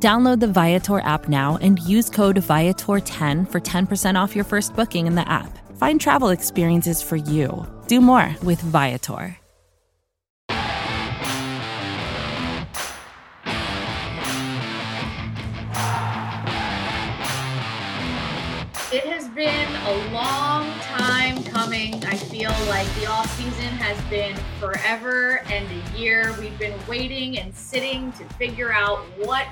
Download the Viator app now and use code Viator10 for 10% off your first booking in the app. Find travel experiences for you. Do more with Viator. It has been a long time coming. I feel like the off season has been forever and a year. We've been waiting and sitting to figure out what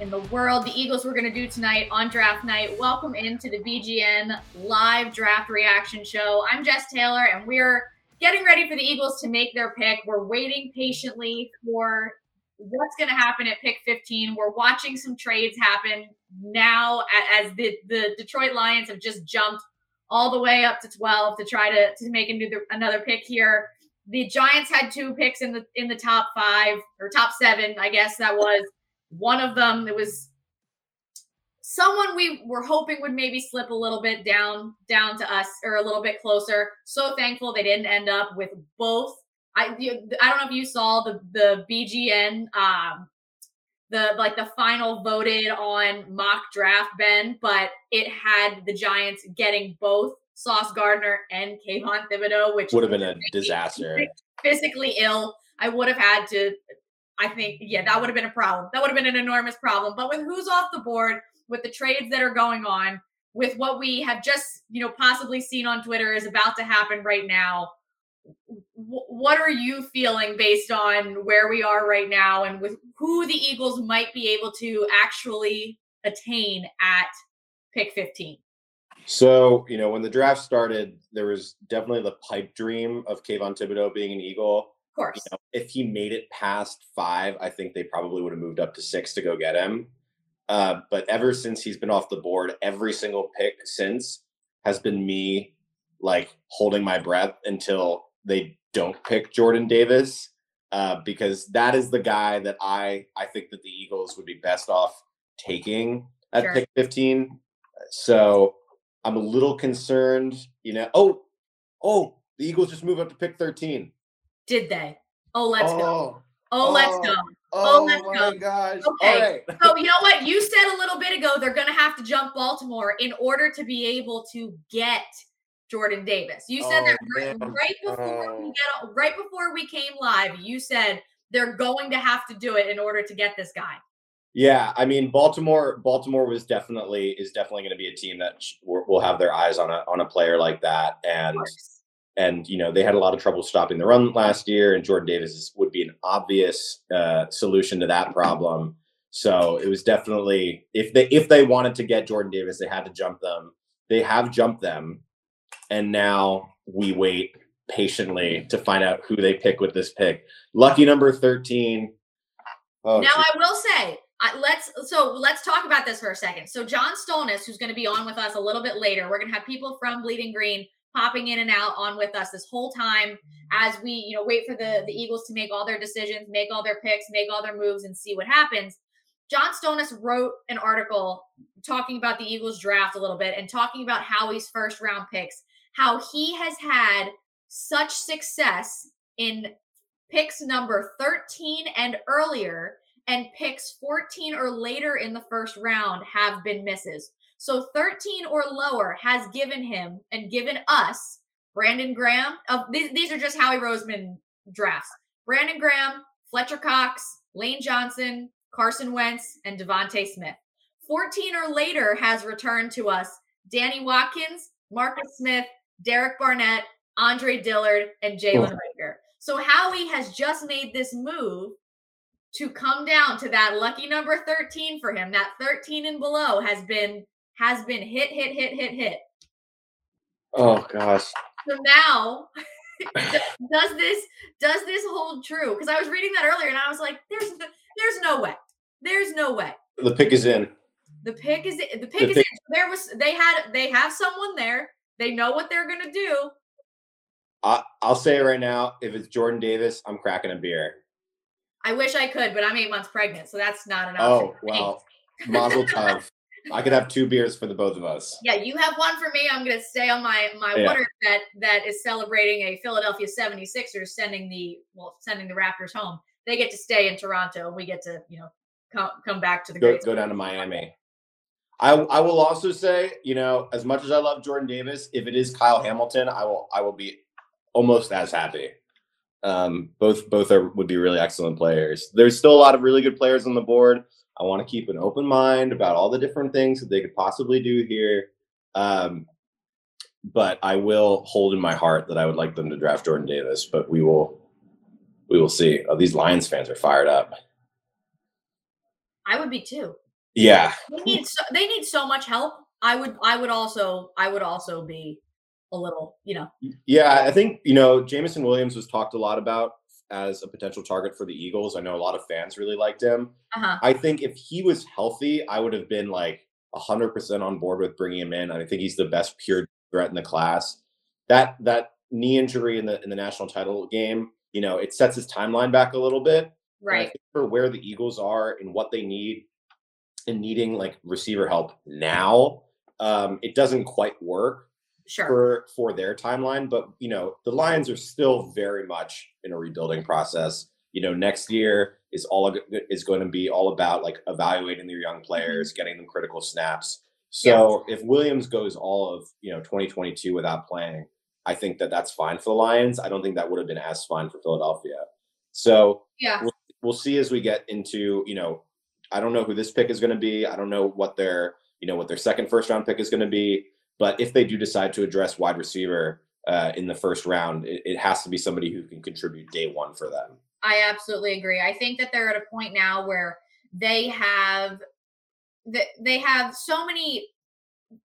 in the world the Eagles were going to do tonight on draft night. Welcome into the BGN live draft reaction show. I'm Jess Taylor, and we're getting ready for the Eagles to make their pick. We're waiting patiently for what's going to happen at pick 15. We're watching some trades happen now as the, the Detroit Lions have just jumped all the way up to 12 to try to, to make another, another pick here. The Giants had two picks in the in the top five or top seven, I guess that was. One of them, it was someone we were hoping would maybe slip a little bit down down to us or a little bit closer. So thankful they didn't end up with both. I I don't know if you saw the the BGN um the like the final voted on mock draft Ben, but it had the Giants getting both Sauce Gardner and Kayvon Thibodeaux, which would have been a disaster. Physically ill. I would have had to I think, yeah, that would have been a problem. That would have been an enormous problem. But with who's off the board, with the trades that are going on, with what we have just, you know, possibly seen on Twitter is about to happen right now, what are you feeling based on where we are right now and with who the Eagles might be able to actually attain at pick 15? So, you know, when the draft started, there was definitely the pipe dream of Kayvon Thibodeaux being an Eagle course. You know, if he made it past five, I think they probably would have moved up to six to go get him. Uh, but ever since he's been off the board, every single pick since has been me like holding my breath until they don't pick Jordan Davis. Uh, because that is the guy that I I think that the Eagles would be best off taking at sure. pick 15. So I'm a little concerned, you know. Oh, oh, the Eagles just move up to pick 13. Did they? Oh, let's oh, go. Oh, let's oh, go. Oh, oh let's my go. gosh. Okay. so you know what? You said a little bit ago they're gonna have to jump Baltimore in order to be able to get Jordan Davis. You said oh, that right, right, before we oh. get right before we came live. You said they're going to have to do it in order to get this guy. Yeah, I mean Baltimore. Baltimore was definitely is definitely going to be a team that will have their eyes on a on a player like that, and and you know they had a lot of trouble stopping the run last year, and Jordan Davis would be an obvious uh, solution to that problem. So it was definitely if they if they wanted to get Jordan Davis, they had to jump them. They have jumped them, and now we wait patiently to find out who they pick with this pick. Lucky number thirteen. Oh, now geez. I will say let's so let's talk about this for a second. So John Stolnis, who's going to be on with us a little bit later, we're going to have people from Bleeding Green popping in and out on with us this whole time as we, you know, wait for the the Eagles to make all their decisions, make all their picks, make all their moves, and see what happens. John Stolnis wrote an article talking about the Eagles draft a little bit and talking about Howie's first round picks, how he has had such success in picks number 13 and earlier, and picks 14 or later in the first round have been misses. So 13 or lower has given him and given us Brandon Graham. Uh, these, these are just Howie Roseman drafts. Brandon Graham, Fletcher Cox, Lane Johnson, Carson Wentz, and DeVonta Smith. 14 or later has returned to us Danny Watkins, Marcus Smith, Derek Barnett, Andre Dillard, and Jalen oh. Reagor. So Howie has just made this move to come down to that lucky number 13 for him. That 13 and below has been has been hit, hit, hit, hit, hit. Oh gosh. So now does this does this hold true? Because I was reading that earlier and I was like, there's there's no way. There's no way. The pick is in. The pick is the pick the is pick. there was they had they have someone there. They know what they're gonna do. I, I'll say it right now. If it's Jordan Davis, I'm cracking a beer. I wish I could, but I'm eight months pregnant, so that's not an oh, option. Oh well, Mazel Tov. I could have two beers for the both of us. Yeah, you have one for me. I'm going to stay on my my yeah. water that that is celebrating a Philadelphia 76ers sending the well sending the Raptors home. They get to stay in Toronto, we get to you know come come back to the go, go down to Miami. I I will also say, you know, as much as I love Jordan Davis, if it is Kyle Hamilton, I will I will be almost as happy. Um, both both are would be really excellent players. There's still a lot of really good players on the board. I want to keep an open mind about all the different things that they could possibly do here. Um, but I will hold in my heart that I would like them to draft Jordan Davis. But we will, we will see. Oh, these Lions fans are fired up. I would be too. Yeah, they need so, they need so much help. I would I would also I would also be a little, you know. Yeah, I think you know Jameson Williams was talked a lot about as a potential target for the Eagles. I know a lot of fans really liked him. Uh-huh. I think if he was healthy, I would have been like 100% on board with bringing him in. I think he's the best pure threat in the class. That that knee injury in the in the national title game, you know, it sets his timeline back a little bit. Right. for where the Eagles are and what they need and needing like receiver help now, um, it doesn't quite work sure. for for their timeline. But you know, the Lions are still very much in a rebuilding process. You know, next year is all is going to be all about like evaluating their young players, mm-hmm. getting them critical snaps. So yeah. if Williams goes all of you know 2022 without playing, I think that that's fine for the Lions. I don't think that would have been as fine for Philadelphia. So yeah, we'll, we'll see as we get into you know, I don't know who this pick is going to be. I don't know what their you know what their second first round pick is going to be. But if they do decide to address wide receiver uh, in the first round, it, it has to be somebody who can contribute day one for them. I absolutely agree. I think that they're at a point now where they have they have so many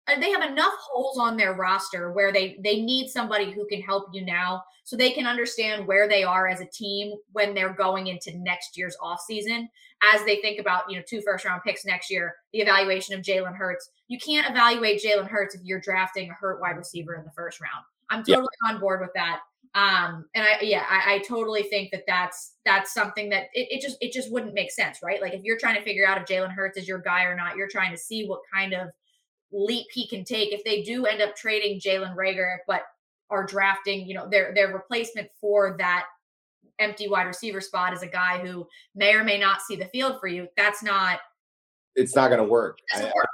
they have enough holes on their roster where they they need somebody who can help you now so they can understand where they are as a team when they're going into next year's offseason. As they think about you know two first round picks next year the evaluation of jalen hurts. You can't evaluate jalen hurts if you're drafting a hurt wide receiver in the first round. I'm totally yeah. on board with that. Um and i yeah I, I, totally think that that's that's something that it, it just it just wouldn't make sense right? Like if you're trying to figure out if jalen hurts is your guy or not you're trying to see what kind of leap he can take if they do end up trading Jalen Reagor, but are drafting, you know, their their replacement for that empty wide receiver spot is a guy who may or may not see the field for you. That's not. It's not going to work. I, work.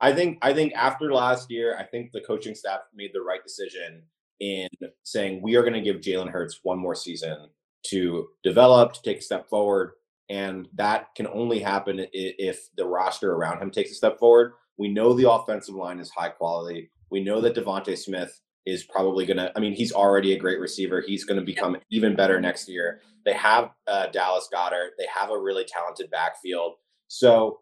I think. I think after last year, I think the coaching staff made the right decision in saying we are going to give Jalen Hurts one more season to develop, to take a step forward, and that can only happen if the roster around him takes a step forward. We know the offensive line is high quality. We know that DeVonta Smith is probably going to, I mean, he's already a great receiver. He's going to become even better next year. They have uh, Dallas Goedert. They have a really talented backfield. So,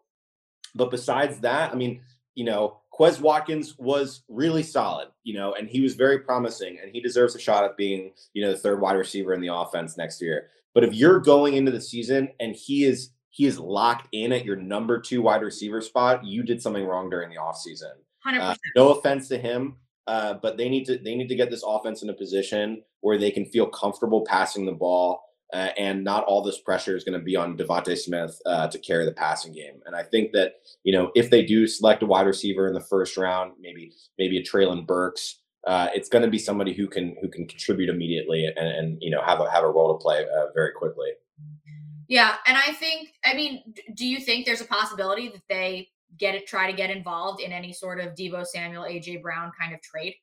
but besides that, I mean, you know, Quez Watkins was really solid, you know, and he was very promising and he deserves a shot at being, you know, the third wide receiver in the offense next year. But if you're going into the season and he is he is locked in at your number two wide receiver spot, you did something wrong during the offseason. Uh, no offense to him, uh, but they need to they need to get this offense in a position where they can feel comfortable passing the ball, uh, and not all this pressure is going to be on DeVonta Smith uh, to carry the passing game. And I think that you know if they do select a wide receiver in the first round, maybe maybe a Treylon Burks. Uh, it's going to be somebody who can who can contribute immediately and, and you know have a have a role to play uh, very quickly. Yeah, and I think I mean, do you think there's a possibility that they get it try to get involved in any sort of Deebo Samuel, AJ Brown kind of trade?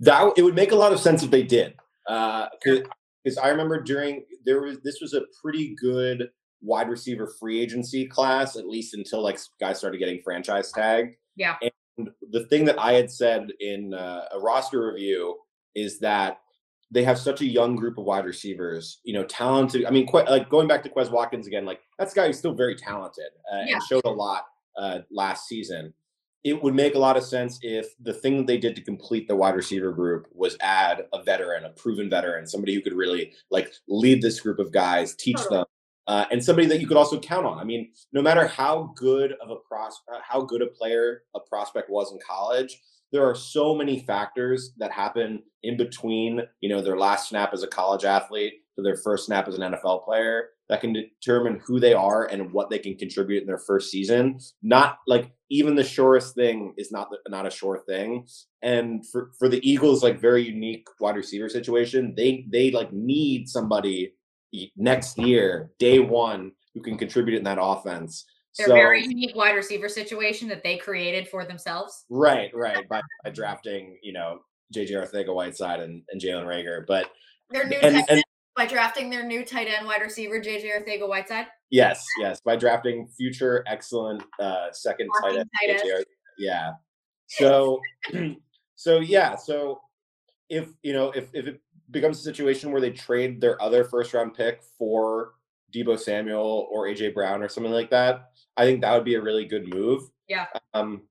That it would make a lot of sense if they did. Uh because I remember during there was this was a pretty good wide receiver free agency class, at least until like guys started getting franchise tagged. Yeah. And the thing that I had said in uh, a roster review is that they have such a young group of wide receivers, you know, talented. I mean, quite, like going back to Quez Watkins again, like that's a guy who's still very talented uh, yeah. and showed a lot uh, last season. It would make a lot of sense if the thing that they did to complete the wide receiver group was add a veteran, a proven veteran, somebody who could really like lead this group of guys, teach totally. them, uh, and somebody that you could also count on. I mean, no matter how good of a pros, uh, how good a player a prospect was in college, there are so many factors that happen in between, you know, their last snap as a college athlete to their first snap as an NFL player that can determine who they are and what they can contribute in their first season. Not like even the surest thing is not not a sure thing. And for for the Eagles, like very unique wide receiver situation, they they like need somebody next year, day one, who can contribute in that offense. Their so, very unique wide receiver situation that they created for themselves. Right, right. By, by drafting, you know, JJ Arcega-Whiteside and, and Jalen Reagor. But their new and, and, by drafting their new tight end wide receiver, JJ Arcega-Whiteside. Yes, yes. By drafting future excellent uh second tight end. Tight end. Yeah. So so yeah, so if you know, if if it becomes a situation where they trade their other first round pick for Deebo Samuel or AJ Brown or something like that, I think that would be a really good move. Yeah. Um,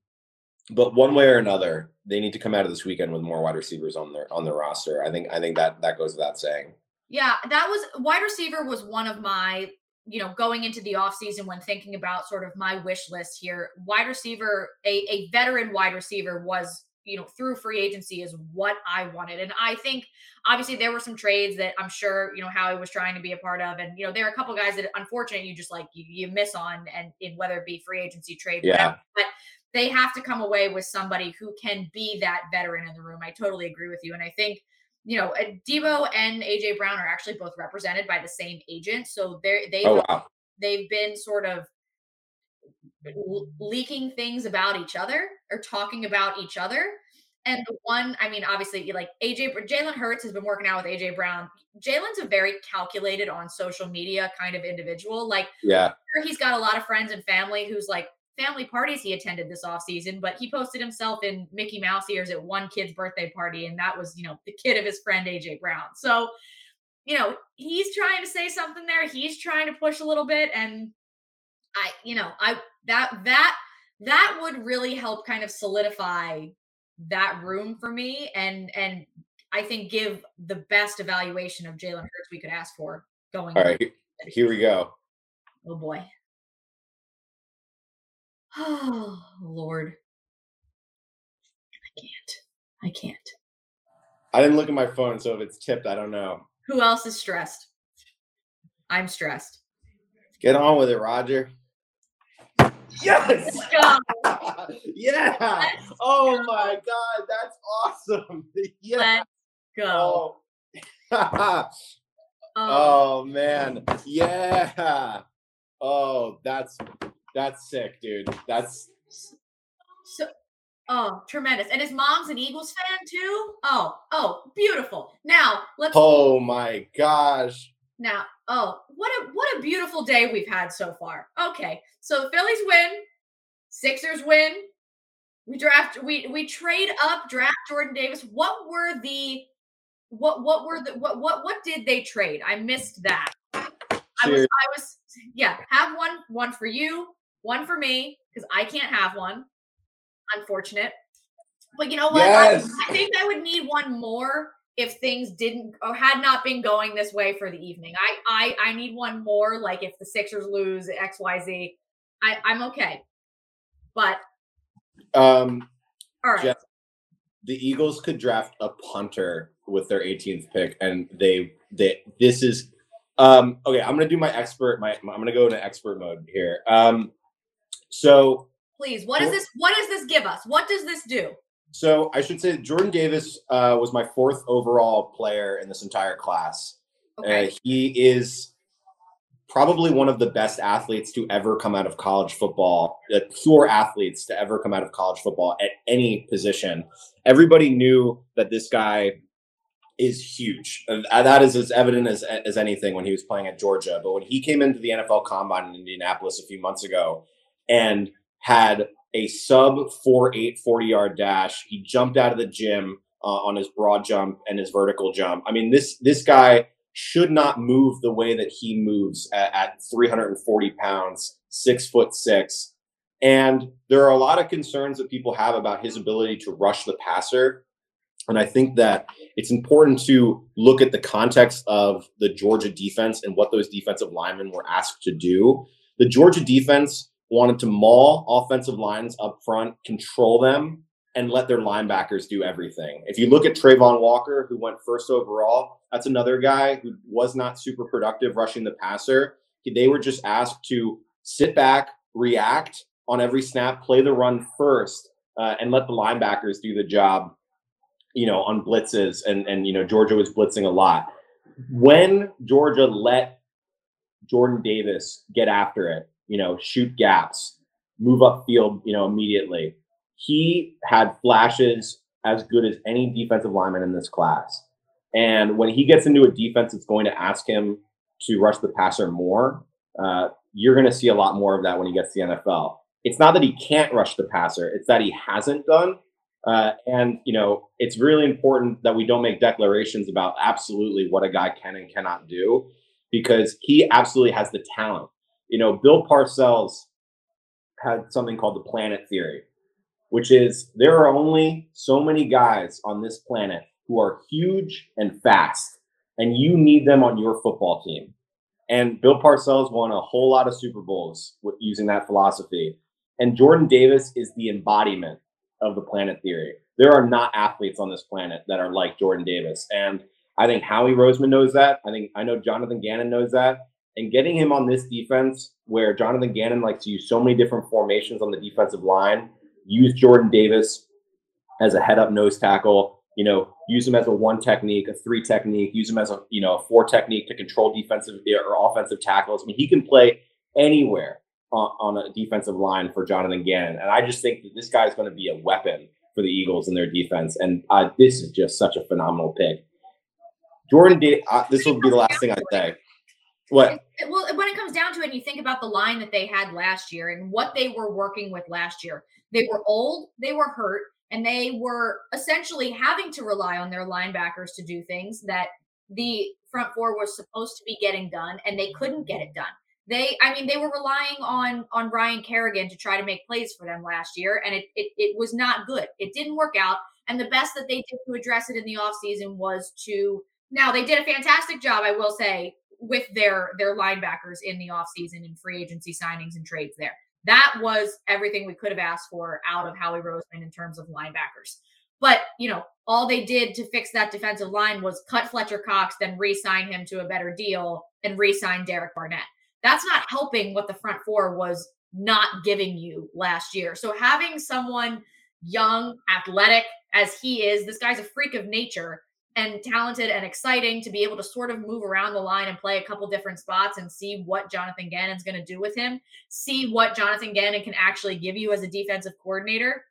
but one way or another, they need to come out of this weekend with more wide receivers on their on their roster. I think I think that that goes without saying. Yeah, that was wide receiver was one of my, you know, going into the offseason when thinking about sort of my wish list here. Wide receiver, a, a veteran wide receiver was you know through free agency is what I wanted. And I think obviously there were some trades that I'm sure you know Howie was trying to be a part of, and you know there are a couple guys that unfortunately you just like you, you miss on, and in whether it be free agency trade, yeah. Whatever. but they have to come away with somebody who can be that veteran in the room. I totally agree with you, and I think you know Deebo and AJ Brown are actually both represented by the same agent, so they're they've oh, wow. they've been sort of leaking things about each other or talking about each other. And the one, I mean, obviously, like AJ, Jalen Hurts has been working out with AJ Brown. Jalen's a very calculated on social media kind of individual. Like, yeah, he's got a lot of friends and family who's like family parties he attended this off season, but he posted himself in Mickey Mouse ears at one kid's birthday party, and that was, you know, the kid of his friend AJ Brown. So, you know, he's trying to say something there. He's trying to push a little bit, and I, you know, I that that that would really help kind of solidify that room for me and and I think give the best evaluation of Jalen Hurts we could ask for going. All right, here we go. Oh boy. Oh Lord. I can't. I can't. I didn't look at my phone, so if it's tipped, I don't know. Who else is stressed? I'm stressed. Get on with it, Roger. Yes. yeah. Let's oh go. my god, that's awesome. yeah. Let's go. Oh. oh. oh. man. Yeah. Oh, that's that's sick, dude. That's so oh tremendous. And his mom's an Eagles fan too. Oh, oh, beautiful. Now let's Oh my gosh. Now, oh, what a what a beautiful day we've had so far. Okay, so the Phillies win, Sixers win. We draft we we trade up, draft Jordan Davis. What were the what what were the what what what did they trade? I missed that. I was I was yeah, have one one for you, one for me because I can't have one. Unfortunate. But you know what? Yes. I, I think I would need one more if things didn't or had not been going this way for the evening. I I I need one more. Like if the Sixers lose X Y Z, I I'm okay. But um, all right. Jeff, the Eagles could draft a punter with their 18th pick, and they they this is um okay. I'm gonna do my expert. My I'm gonna go into expert mode here. Um, so please, what does this? What does this give us? What does this do? So I should say Jordan Davis uh, was my fourth overall player in this entire class. Okay. Uh, he is probably one of the best athletes to ever come out of college football, the pure athletes to ever come out of college football at any position. Everybody knew that this guy is huge. And that is as evident as, as anything when he was playing at Georgia. But when he came into the NFL combine in Indianapolis a few months ago and had a sub 4 8 40 yard dash. He jumped out of the gym uh, on his broad jump and his vertical jump. I mean, this this guy should not move the way that he moves at, at 340 pounds, six foot six. And there are a lot of concerns that people have about his ability to rush the passer. And I think that it's important to look at the context of the Georgia defense and what those defensive linemen were asked to do. The Georgia defense wanted to maul offensive lines up front, control them, and let their linebackers do everything. If you look at Travon Walker, who went first overall, that's another guy who was not super productive rushing the passer. They were just asked to sit back, react on every snap, play the run first, uh, and let the linebackers do the job. You know, on blitzes, and and you know Georgia was blitzing a lot. When Georgia let Jordan Davis get after it, you know, shoot gaps, move up field, you know, immediately he had flashes as good as any defensive lineman in this class. And when he gets into a defense that's going to ask him to rush the passer more, uh, you're going to see a lot more of that when he gets to the NFL. It's not that he can't rush the passer; it's that he hasn't done. Uh, and you know, it's really important that we don't make declarations about absolutely what a guy can and cannot do, because he absolutely has the talent. You know, Bill Parcells had something called the planet theory, which is there are only so many guys on this planet who are huge and fast, and you need them on your football team. And Bill Parcells won a whole lot of Super Bowls using that philosophy. And Jordan Davis is the embodiment of the planet theory. There are not athletes on this planet that are like Jordan Davis. And I think Howie Roseman knows that. I think I know Jonathan Gannon knows that. And getting him on this defense, where Jonathan Gannon likes to use so many different formations on the defensive line, use Jordan Davis as a head up nose tackle. You know, use him as a one technique, a three technique, use him as a you know a four technique to control defensive or offensive tackles. I mean, he can play anywhere on, on a defensive line for Jonathan Gannon, and I just think that this guy is going to be a weapon for the Eagles in their defense. And uh, this is just such a phenomenal pick. Jordan, uh, this will be the last thing I say. What? Well, when it comes down to it, and you think about the line that they had last year and what they were working with last year, they were old, they were hurt, and they were essentially having to rely on their linebackers to do things that the front four was supposed to be getting done, and they couldn't get it done. They, I mean, they were relying on on Ryan Kerrigan to try to make plays for them last year, and it it, it was not good. It didn't work out. And the best that they did to address it in the offseason was to now they did a fantastic job, I will say, with their their linebackers in the offseason and free agency signings and trades there. That was everything we could have asked for out of Howie Roseman in terms of linebackers. But, you know, all they did to fix that defensive line was cut Fletcher Cox, then re sign him to a better deal and re sign Derek Barnett. That's not helping what the front four was not giving you last year. So having someone young, athletic as he is, this guy's a freak of nature and talented and exciting to be able to sort of move around the line and play a couple different spots and see what Jonathan Gannon's going to do with him, see what Jonathan Gannon can actually give you as a defensive coordinator.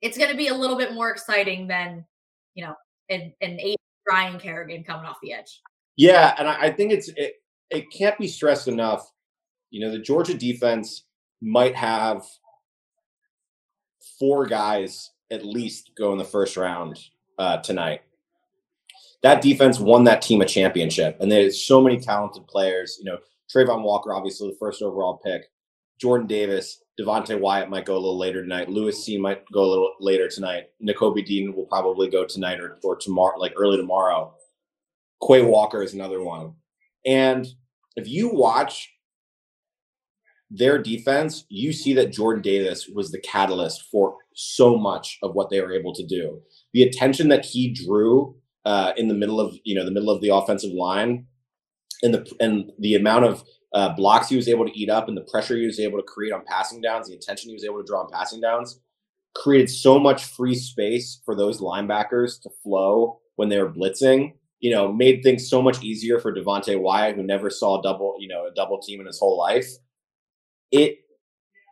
It's going to be a little bit more exciting than, you know, an, an eight Ryan Kerrigan coming off the edge. Yeah, and I, I think it's it, it can't be stressed enough. You know, the Georgia defense might have four guys at least go in the first round uh, tonight that defense won that team a championship. And there's so many talented players. You know, Travon Walker, obviously the first overall pick. Jordan Davis, Devonte Wyatt might go a little later tonight. Lewis C might go a little later tonight. Nakobe Dean will probably go tonight or, or tomorrow, like early tomorrow. Quay Walker is another one. And if you watch their defense, you see that Jordan Davis was the catalyst for so much of what they were able to do. The attention that he drew uh, in the middle of you know the middle of the offensive line, and the and the amount of uh, blocks he was able to eat up and the pressure he was able to create on passing downs, the attention he was able to draw on passing downs, created so much free space for those linebackers to flow when they were blitzing. You know, made things so much easier for Devonte Wyatt, who never saw a double, you know, a double team in his whole life. It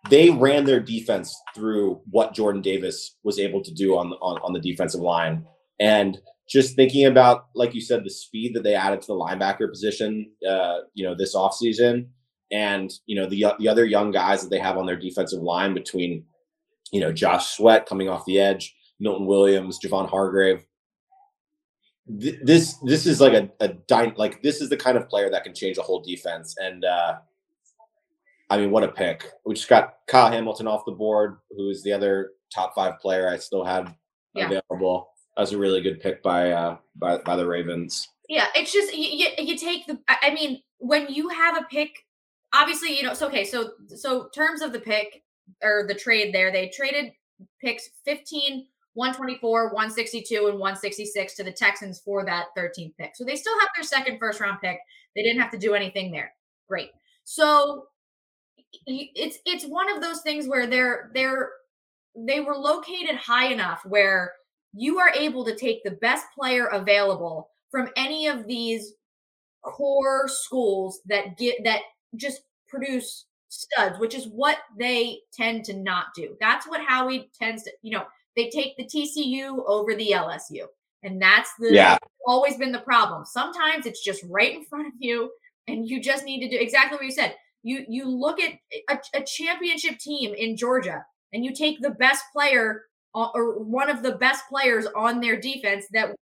they ran their defense through what Jordan Davis was able to do on on, on the defensive line. And just thinking about, like you said, the speed that they added to the linebacker position, uh, you know, this offseason, and you know the the other young guys that they have on their defensive line between, you know, Josh Sweat coming off the edge, Milton Williams, Javon Hargrave. Th- this this is like a, a dy- like this is the kind of player that can change a whole defense. And uh, I mean, what a pick! We just got Kyle Hamilton off the board, who is the other top five player I still had yeah. available. Was a really good pick by uh by by the Ravens. Yeah, it's just you, you, take the. I mean, when you have a pick, obviously you know. So okay, so so terms of the pick or the trade there, they traded picks 15, 124, 162, and 166 to the Texans for that 13th pick. So they still have their second first round pick. They didn't have to do anything there. Great. So it's it's one of those things where they're they're they were located high enough where you are able to take the best player available from any of these core schools that get that just produce studs, which is what they tend to not do. That's what Howie tends to, you know, they take the TCU over the LSU. And that's the yeah. always been the problem. Sometimes it's just right in front of you and you just need to do exactly what you said. You you look at a, a championship team in Georgia and you take the best player Uh, or one of the best players on their defense that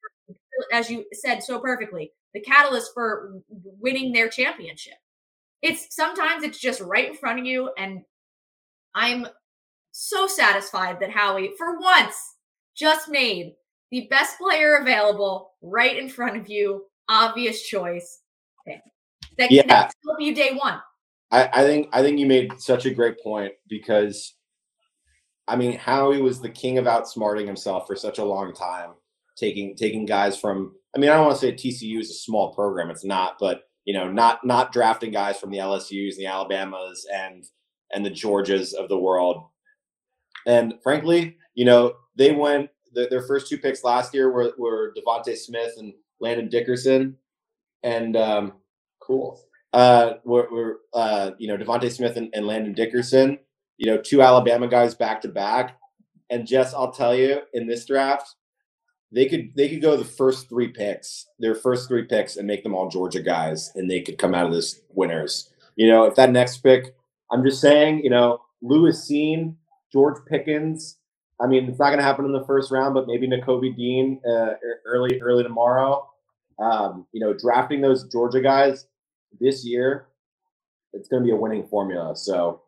as you said so perfectly, the catalyst for winning their championship. It's sometimes it's just right in front of you and I'm so satisfied that Howie for once just made the best player available right in front of you, obvious choice. That can yeah. help you day one. I, I think I think you made such a great point because I mean Howie was the king of outsmarting himself for such a long time, taking taking guys from I mean I don't want to say TCU is a small program, it's not, but you know, not not drafting guys from the LSU's and the Alabamas and and the Georgias of the world. And frankly, you know, they went the, their first two picks last year were, were DeVonta Smith and Landon Dickerson. And um, cool. Uh, were, were uh, you know, DeVonta Smith and, and Landon Dickerson, you know, two Alabama guys back to back. And Jess, I'll tell you, in this draft, they could they could go the first three picks, their first three picks, and make them all Georgia guys, and they could come out of this winners. You know, if that next pick, I'm just saying, you know, Lewis Cine, George Pickens, I mean, it's not going to happen in the first round, but maybe Nakobe Dean uh, early early tomorrow. Um, you know, drafting those Georgia guys this year, it's going to be a winning formula. So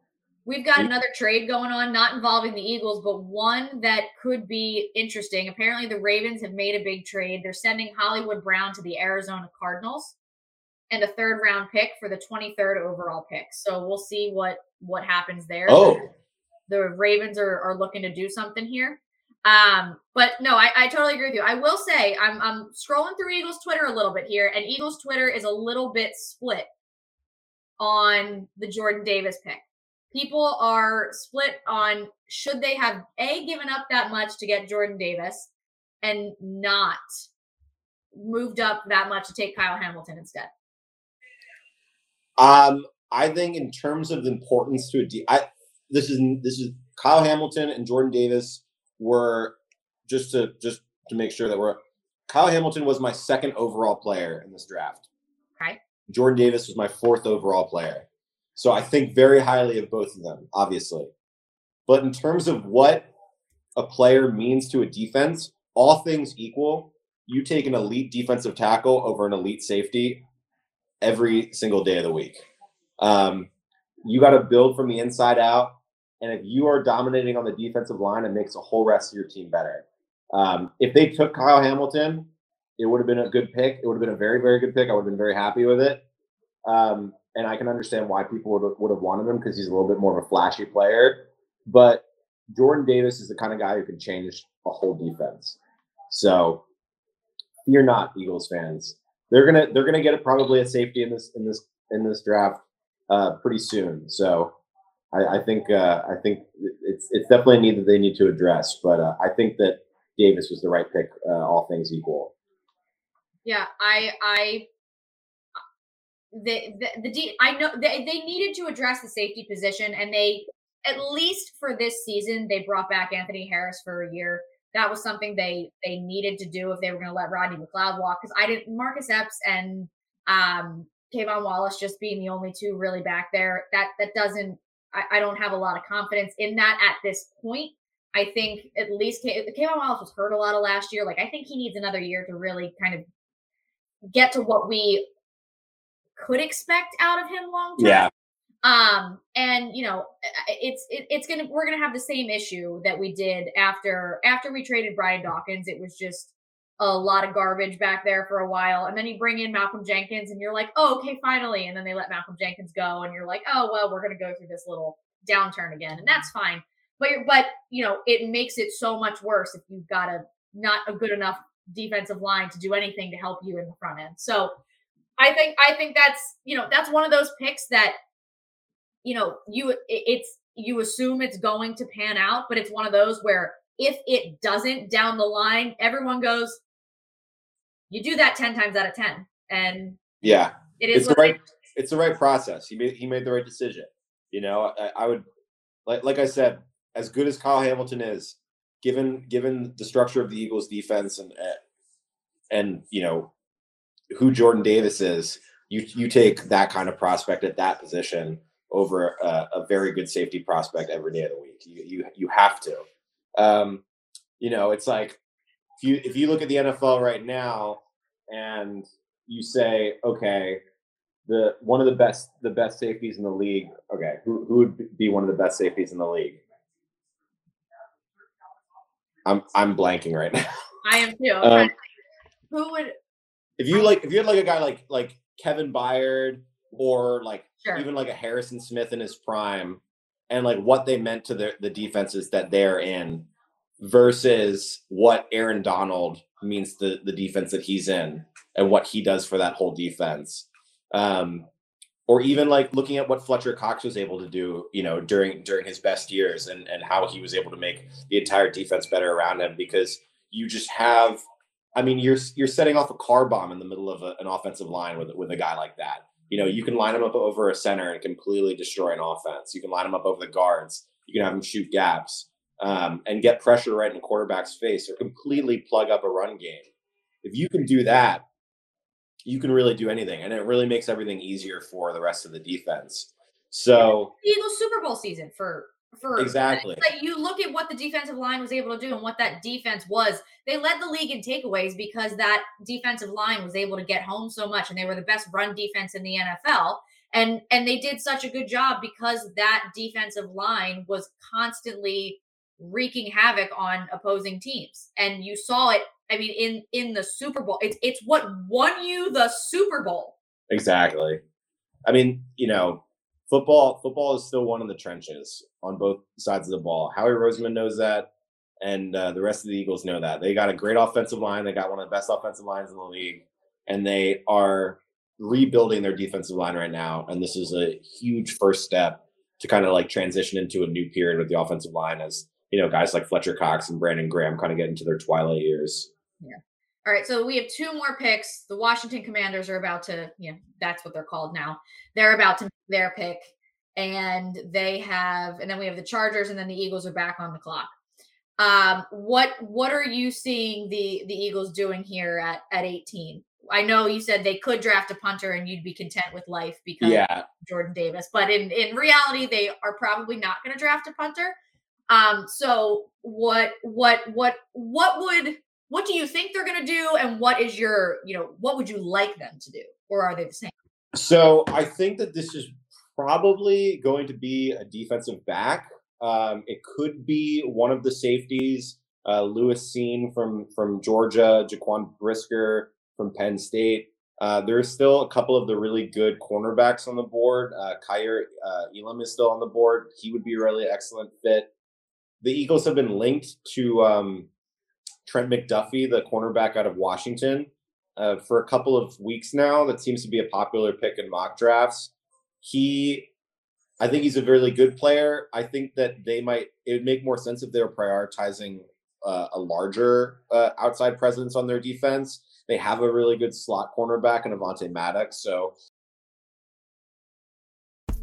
we've got another trade going on, not involving the Eagles, but one that could be interesting. Apparently, the Ravens have made a big trade. They're sending Hollywood Brown to the Arizona Cardinals and a third round pick for the 23rd overall pick. So we'll see what what happens there. Oh the Ravens are, are looking to do something here. Um, but no, I, I totally agree with you. I will say I'm I'm scrolling through Eagles Twitter a little bit here, and Eagles Twitter is a little bit split on the Jordan Davis pick. People are split on should they have a given up that much to get Jordan Davis and not moved up that much to take Kyle Hamilton instead. Um, I think in terms of the importance to a de- this is this is Kyle Hamilton and Jordan Davis were just to just to make sure that we're Kyle Hamilton was my second overall player in this draft. Okay. Jordan Davis was my fourth overall player. So I think very highly of both of them, obviously. But in terms of what a player means to a defense, all things equal, you take an elite defensive tackle over an elite safety every single day of the week. Um, you got to build from the inside out. And if you are dominating on the defensive line, it makes the whole rest of your team better. Um, if they took Kyle Hamilton, it would have been a good pick. It would have been a very, very good pick. I would have been very happy with it. Um, and I can understand why people would have, would have wanted him because he's a little bit more of a flashy player. But Jordan Davis is the kind of guy who can change a whole defense. So fear not, Eagles fans. They're gonna they're gonna get probably a safety in this in this in this draft uh, pretty soon. So I, I think uh, I think it's it's definitely a need that they need to address. But uh, I think that Davis was the right pick, uh, all things equal. Yeah, I I the the, the I know they, they needed to address the safety position, and they at least for this season they brought back Anthony Harris for a year. That was something they they needed to do if they were going to let Rodney McLeod walk because I didn't Marcus Epps and um K'Von Wallace just being the only two really back there that that doesn't I, I, don't have a lot of confidence in that at this point. I think at least K'Von Wallace was hurt a lot of last year. Like I think he needs another year to really kind of get to what we could expect out of him long term. Yeah. Um, and you know, it's it, it's gonna we're gonna have the same issue that we did after after we traded Brian Dawkins. It was just a lot of garbage back there for a while. And then you bring in Malcolm Jenkins and you're like, oh, okay, finally. And then they let Malcolm Jenkins go and you're like, oh, well, we're going to go through this little downturn again. And that's fine. But you're, but you know, it makes it so much worse if you've got a not a good enough defensive line to do anything to help you in the front end. So I think I think that's you know that's one of those picks that you know you it's you assume it's going to pan out, but it's one of those where if it doesn't down the line, everyone goes, you do that 10 times out of 10. And yeah, it is it's the right, it's the right process. He made, he made the right decision. You know, I, I would, like, like I said, as good as Kyle Hamilton is, given, given the structure of the Eagles defense and, and, you know, who Jordan Davis is, you, you take that kind of prospect at that position over a, a very good safety prospect every day of the week. You, you, you have to. Um, you know, it's like if you if you look at the NFL right now and you say, okay, the one of the best the best safeties in the league. Okay, who who would be one of the best safeties in the league? I'm I'm blanking right now. I am too. Um, who would? If you like, if you had like a guy like like Kevin Byard or like sure. even like a Harrison Smith in his prime, and like what they meant to the, the defenses that they're in versus what Aaron Donald means to the defense that he's in and what he does for that whole defense. Um, or even like looking at what Fletcher Cox was able to do, you know, during during his best years and and how he was able to make the entire defense better around him because you just have I mean, you're you're setting off a car bomb in the middle of a, an offensive line with with a guy like that you know, you can line them up over a center and completely destroy an offense. You can line them up over the guards. You can have them shoot gaps um, and get pressure right in the quarterback's face or completely plug up a run game. If you can do that, you can really do anything, and it really makes everything easier for the rest of the defense. So, Eagles Super Bowl season for for exactly. like you look at what the defensive line was able to do and what that defense was. They led the league in takeaways because that defensive line was able to get home so much and they were the best run defense in the NFL and and they did such a good job because that defensive line was constantly wreaking havoc on opposing teams. And you saw it i mean in in the super bowl. It's it's what won you the super bowl. Exactly. I mean you know football football is still one in the trenches on both sides of the ball. Howie Roseman knows that, and uh, the rest of the Eagles know that. They got a great offensive line. They got one of the best offensive lines in the league, and they are rebuilding their defensive line right now. And this is a huge first step to kind of like transition into a new period with the offensive line as you know guys like Fletcher Cox and Brandon Graham kind of get into their twilight years. Yeah. All right, so we have two more picks. The Washington Commanders are about to, you know, that's what they're called now. They're about to make their pick, and they have, and then we have the Chargers, and then the Eagles are back on the clock. Um, what what are you seeing the the Eagles doing here at at 18? I know you said they could draft a punter and you'd be content with life because yeah. Jordan Davis, but in in reality, they are probably not going to draft a punter. Um, so what what what what would what do you think they're going to do and what is your you know what would you like them to do or are they the same so i think that this is probably going to be a defensive back um, it could be one of the safeties uh, lewis Cine from from georgia jaquan brisker from penn state uh, there's still a couple of the really good cornerbacks on the board. Uh, Kaiir uh, Elam is still on the board. He would be a really excellent fit. The Eagles have been linked to um, Trent McDuffie, the cornerback out of Washington, uh, for a couple of weeks now. That seems to be a popular pick in mock drafts. He, I think he's a really good player. I think that they might, it would make more sense if they were prioritizing uh, a larger uh, outside presence on their defense. They have a really good slot cornerback in Avonte Maddox. So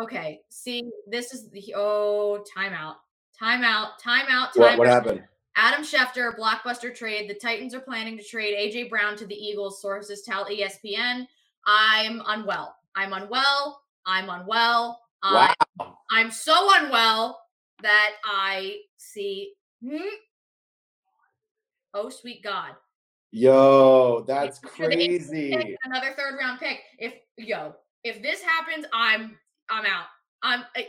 Okay, see, this is the oh timeout, timeout, timeout, timeout. What, what happened? Adam Schefter, blockbuster trade. The Titans are planning to trade AJ Brown to the Eagles. Sources tell ESPN. I'm unwell. I'm unwell. I'm unwell. Wow. I'm, I'm so unwell that I see. Hmm? Oh, sweet God. Yo, that's crazy. Another third round pick. If yo, if this happens, I'm I'm out. I'm I,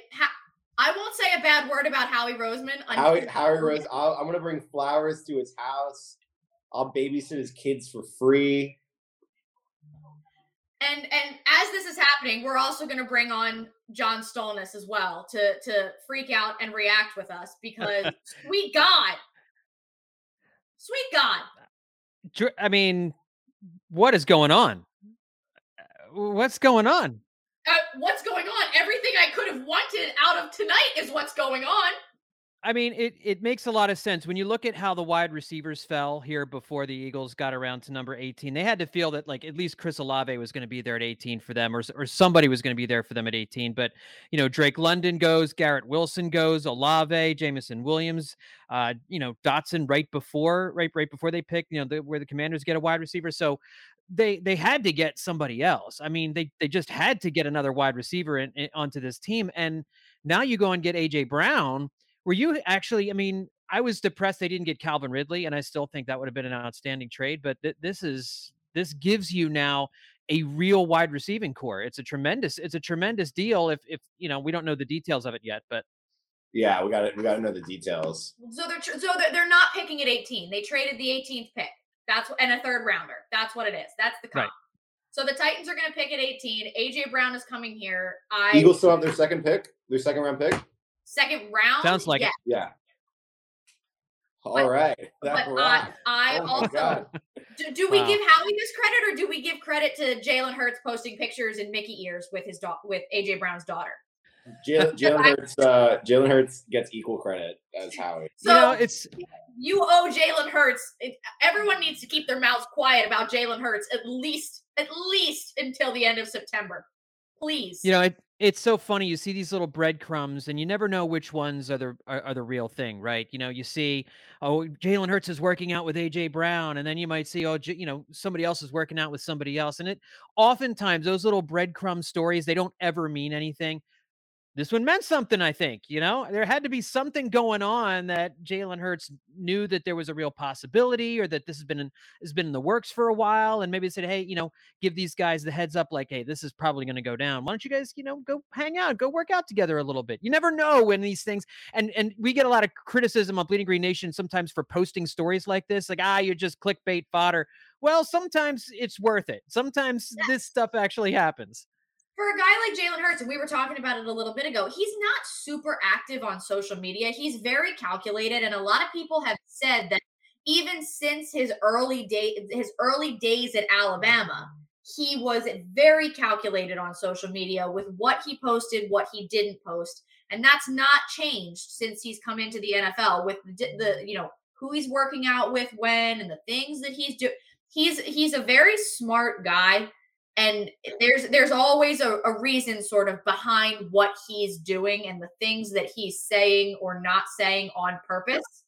I won't say a bad word about Howie Roseman. Howie Howie Rose. i am gonna bring flowers to his house. I'll babysit his kids for free. And and as this is happening, we're also going to bring on John Stolnis as well to to freak out and react with us because sweet God, sweet God, I mean, what is going on? Uh, what's going on? Uh, what's going on? Everything I could have wanted out of tonight is what's going on. I mean, it it makes a lot of sense when you look at how the wide receivers fell here before the Eagles got around to number 18. They had to feel that like at least Chris Olave was going to be there at 18 for them, or or somebody was going to be there for them at 18. But you know, Drake London goes, Garrett Wilson goes, Olave, Jameson Williams, uh, you know, Dotson right before right right before they pick, you know, the, where the Commanders get a wide receiver. So they they had to get somebody else. I mean, they they just had to get another wide receiver in, in, onto this team, and now you go and get AJ Brown were you actually? I mean, I was depressed they didn't get Calvin Ridley, and I still think that would have been an outstanding trade. But th- this is this gives you now a real wide receiving corps. It's a tremendous it's a tremendous deal. If if you know we don't know the details of it yet, but yeah, we got it. We got to know the details. So they're tr- so they're, they're not picking at 18. They traded the 18th pick. That's and a third rounder. That's what it is. That's the comp. Right. So the Titans are going to pick at 18. AJ Brown is coming here. I Eagles still have their second pick, their second round pick second round. Sounds like yeah. it. Yeah. All but, right. That but I, I oh also do, do we wow. give Howie this credit or do we give credit to Jalen Hurts posting pictures in Mickey ears with his daughter with AJ Brown's daughter? Jalen Hurts uh, Jalen Hurts gets equal credit as Howie. So you know, it's you owe Jalen Hurts. It, everyone needs to keep their mouths quiet about Jalen Hurts at least at least until the end of September. Please. You know, it, it's so funny. You see these little breadcrumbs, and you never know which ones are the are, are the real thing, right? You know, you see, oh, Jalen Hurts is working out with AJ Brown, and then you might see, oh, J- you know, somebody else is working out with somebody else, and it oftentimes those little breadcrumb stories they don't ever mean anything. This one meant something, I think. You know, there had to be something going on that Jalen Hurts knew that there was a real possibility or that this has been in, has been in the works for a while. And maybe said, hey, you know, give these guys the heads up, like, hey, this is probably going to go down. Why don't you guys, you know, go hang out, go work out together a little bit? You never know when these things and and we get a lot of criticism on Bleeding Green Nation sometimes for posting stories like this, like, ah, you're just clickbait fodder. Well, sometimes it's worth it. Sometimes this stuff actually happens for a guy like Jalen Hurts, we were talking about it a little bit ago, he's not super active on social media. He's very calculated, and a lot of people have said that even since his early day, his early days at Alabama, he was very calculated on social media with what he posted, what he didn't post, and that's not changed since he's come into the NFL with the, the you know who he's working out with when and the things that he's doing. He's he's a very smart guy and there's there's always a, a, reason sort of behind what he's doing and the things that he's saying or not saying on purpose.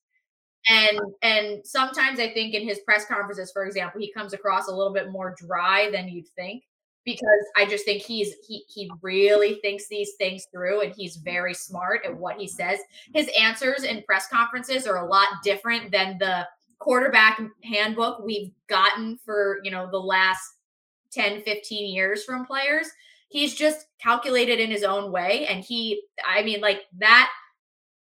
And and sometimes i think in his press conferences for example he comes across a little bit more dry than you'd think because i just think he's he he really thinks these things through and he's very smart at what he says. His answers in press conferences are a lot different than the quarterback handbook we've gotten for you know the last 10, 15 years from players. He's just calculated in his own way. And he, I mean, like that,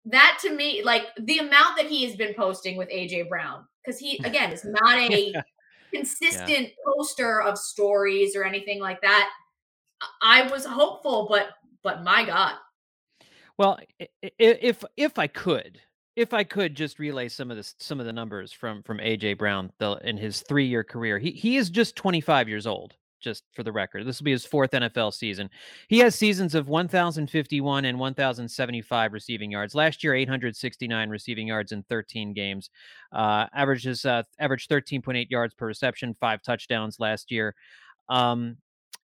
that to me, like the amount that he has been posting with AJ Brown, because he, again, is not a consistent yeah. poster of stories or anything like that. I was hopeful, but, but my God. Well, if if I could, if I could just relay some of this, some of the numbers from from AJ Brown the, in his three year career, he he is just 25 years old. Just for the record, this will be his fourth NFL season. He has seasons of 1,051 and 1,075 receiving yards. Last year, 869 receiving yards in 13 games. Uh, averages uh, averaged 13.8 yards per reception, five touchdowns last year. Um,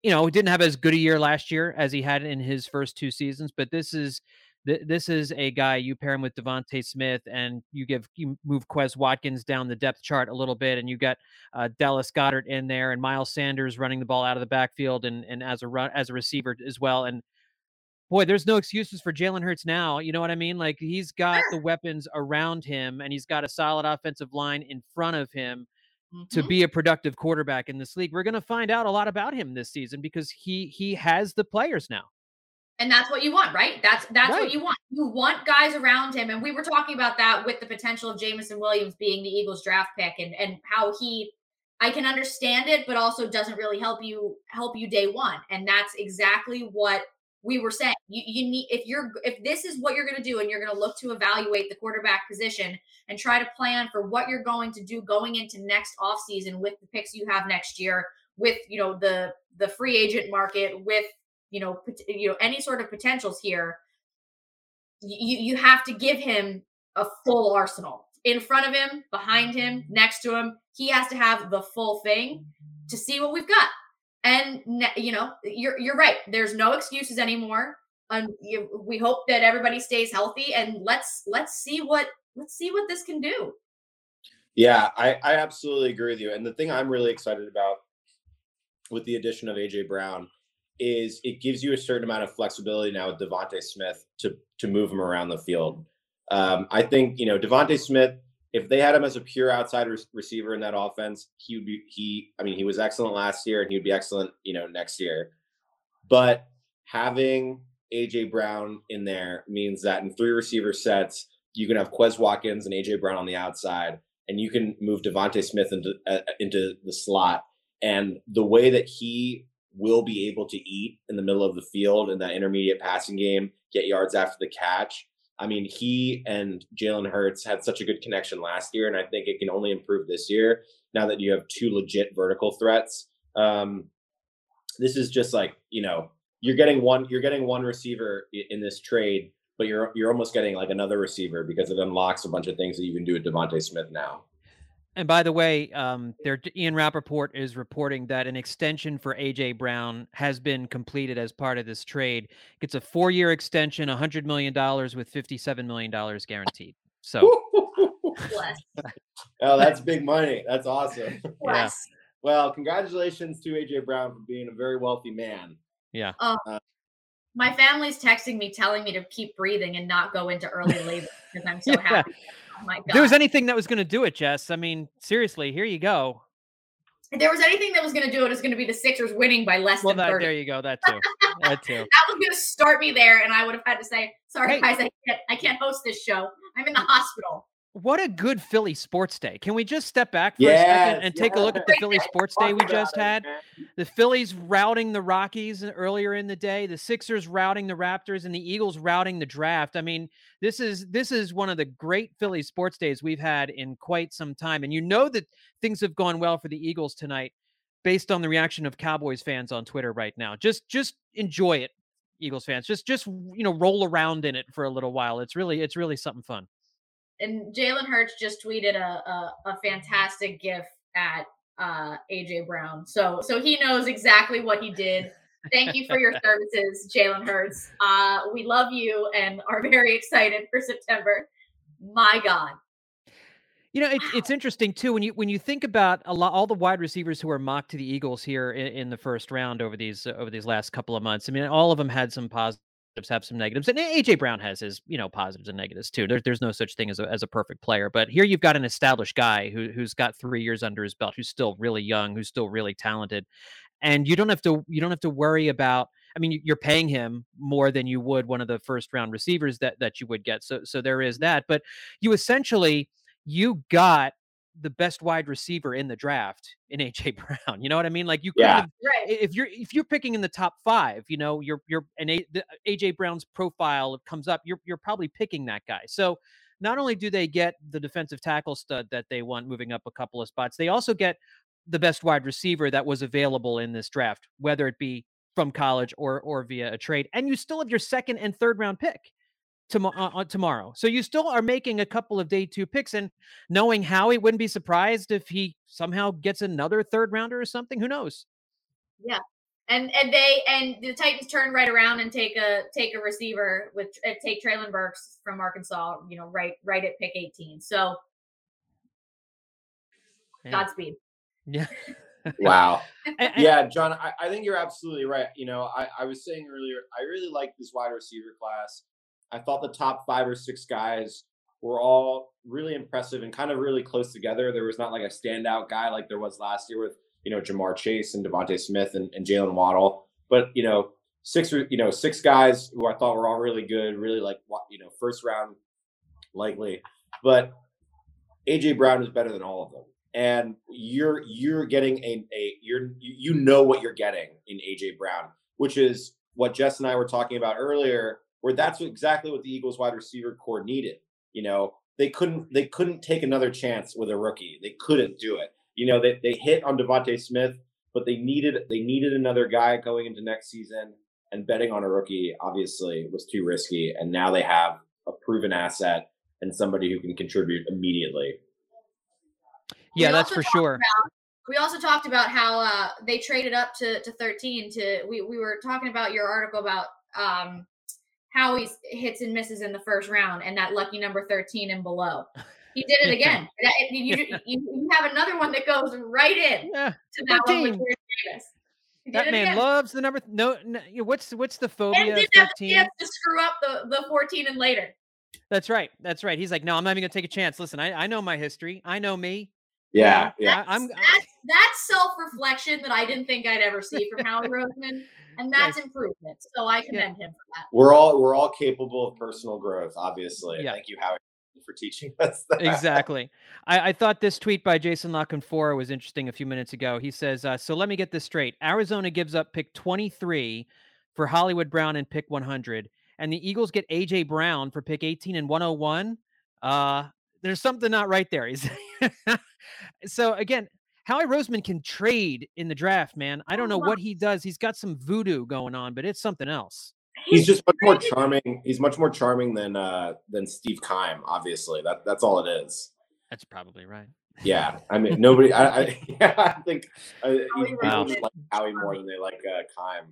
you know, he didn't have as good a year last year as he had in his first two seasons, but this is th- this is a guy you pair him with DeVonta Smith, and you give you move Quez Watkins down the depth chart a little bit, and you got uh, Dallas Goedert in there, and Miles Sanders running the ball out of the backfield, and and as a run as a receiver as well, and boy, there's no excuses for Jalen Hurts now. You know what I mean? Like he's got the weapons around him, and he's got a solid offensive line in front of him. Mm-hmm. to be a productive quarterback in this league. We're going to find out a lot about him this season because he he has the players now. And that's what you want, right? That's that's right. what you want. You want guys around him. And we were talking about that with the potential of Jameson Williams being the Eagles draft pick and and how he I can understand it, but also doesn't really help you help you day one. And that's exactly what we were saying. You, you need if you're if this is what you're going to do, and you're going to look to evaluate the quarterback position and try to plan for what you're going to do going into next offseason with the picks you have next year, with you know the the free agent market, with you know, you know, any sort of potentials here, you you have to give him a full arsenal in front of him, behind him, mm-hmm. next to him. He has to have the full thing to see what we've got. And you know, you're you're right. There's no excuses anymore. And you, we hope that everybody stays healthy, and let's let's see what let's see what this can do. Yeah, I, I absolutely agree with you. And the thing I'm really excited about with the addition of AJ Brown is it gives you a certain amount of flexibility now with DeVonta Smith to to move him around the field. Um, I think you know DeVonta Smith. If they had him as a pure outside re- receiver in that offense, he would be he. I mean, he was excellent last year, and he would be excellent, you know, next year. But having AJ Brown in there means that in three receiver sets, you can have Quez Watkins and AJ Brown on the outside, and you can move DeVonta Smith into uh, into the slot. And the way that he will be able to eat in the middle of the field in that intermediate passing game, get yards after the catch. I mean, he and Jalen Hurts had such a good connection last year, and I think it can only improve this year now that you have two legit vertical threats. Um, this is just like you know you're getting one you're getting one receiver in this trade, but you're you're almost getting like another receiver because it unlocks a bunch of things that you can do with DeVonta Smith now. And by the way, um, there Ian Rapoport is reporting that an extension for AJ Brown has been completed as part of this trade. It's a four-year extension, hundred million dollars with fifty-seven million dollars guaranteed. So, oh, that's big money. That's awesome. Yeah. Well, congratulations to AJ Brown for being a very wealthy man. Yeah. Uh, uh, My family's texting me, telling me to keep breathing and not go into early labor because I'm so yeah. happy. Oh my God. There was anything that was going to do it, Jess. I mean, seriously, here you go. If there was anything that was going to do it, it's going to be the Sixers winning by less well, than that, 30. There you go. That too. That too. that was going to start me there, and I would have had to say, "Sorry, hey. guys, I can't, I can't host this show. I'm in the hospital." What a good Philly sports day. Can we just step back for yes, a second and take a look at the Philly sports day we just had? The Phillies routing the Rockies earlier in the day, the Sixers routing the Raptors and the Eagles routing the draft. I mean, this is this is one of the great Philly sports days we've had in quite some time. And you know that things have gone well for the Eagles tonight based on the reaction of Cowboys fans on Twitter right now. Just just enjoy it, Eagles fans. Just just you know, roll around in it for a little while. It's really it's really something fun and Jalen Hurts just tweeted a, a, a fantastic gif at uh, AJ Brown. So so he knows exactly what he did. Thank you for your services, Jalen Hurts. Uh, we love you and are very excited for September. My God. You know, it, wow. it's interesting too when you when you think about a lot all the wide receivers who are mocked to the Eagles here in, in the first round over these uh, over these last couple of months. I mean, all of them had some positive have some negatives, and AJ Brown has his you know positives and negatives too. There, there's no such thing as a, as a perfect player, but here you've got an established guy who who's got three years under his belt, who's still really young, who's still really talented, and you don't have to you don't have to worry about. I mean, you're paying him more than you would one of the first round receivers that that you would get. So so there is that, but you essentially you got the best wide receiver in the draft in AJ Brown. You know what I mean? Like you yeah. Have, right. if you're if you're picking in the top five, you know, you're you're and A, the, AJ Brown's profile comes up, you're you're probably picking that guy. So not only do they get the defensive tackle stud that they want moving up a couple of spots, they also get the best wide receiver that was available in this draft, whether it be from college or or via a trade. And you still have your second and third round pick tom- uh, tomorrow. So you still are making a couple of day two picks, and knowing Howie wouldn't be surprised if he somehow gets another third rounder or something. Who knows? Yeah, and and they and the Titans turn right around and take a take a receiver with uh, take Treylon Burks from Arkansas. You know, right right at pick eighteen. So yeah. Godspeed. Yeah. wow. yeah, John, I, I, think you're absolutely right. You know, I, I was saying earlier, I really like this wide receiver class. I thought the top five or six guys were all really impressive and kind of really close together. There was not like a standout guy like there was last year with, you know, Ja'Marr Chase and DeVonta Smith and, and Jaylen Waddle. But, you know, six, you know, six guys who I thought were all really good, really like, you know, first round likely. But AJ Brown is better than all of them. And you're you're getting a, a you're you know what you're getting in AJ Brown, which is what Jess and I were talking about earlier where that's exactly what the Eagles wide receiver corps needed. You know, they couldn't they couldn't take another chance with a rookie. They couldn't do it. You know, they, they hit on DeVonta Smith, but they needed they needed another guy going into next season. And betting on a rookie obviously was too risky. And now they have a proven asset and somebody who can contribute immediately. Yeah, that's for sure. About, we also talked about how uh, they traded up to, to 13 to we, we were talking about your article about um, how he hits and misses in the first round and that lucky number 13 and below. He did it again. you, you, you, have another one that goes right in yeah. to that 13. one with Davis. That man again. loves the number. No, no, what's what's the phobia? And didn't have the to screw up the, the 14 and later. That's right. That's right. He's like, no, I'm not even gonna take a chance. Listen, I, I know my history. I know me. Yeah, yeah. That's, I'm that's, that's self reflection that I didn't think I'd ever see from Howie Roseman and that's improvement. So I commend yeah. him for that. We're all we're all capable of personal growth, obviously. Yeah. Thank you, Howard, for teaching us that. Exactly. I, I thought this tweet by Jason La Canfora was interesting a few minutes ago. He says, uh, "So let me get this straight: Arizona gives up pick 23 for Hollywood Brown and pick 100, and the Eagles get AJ Brown for pick 18 and 101." Uh, there's something not right there. so again, Howie Roseman can trade in the draft, man. I don't know what he does. He's got some voodoo going on, but it's something else. He's just much more charming. He's much more charming than uh than Steve Keim. Obviously, that that's all it is. That's probably right. Yeah, I mean, nobody. I, I yeah, I think uh, wow. like Howie more than they like uh, Keim.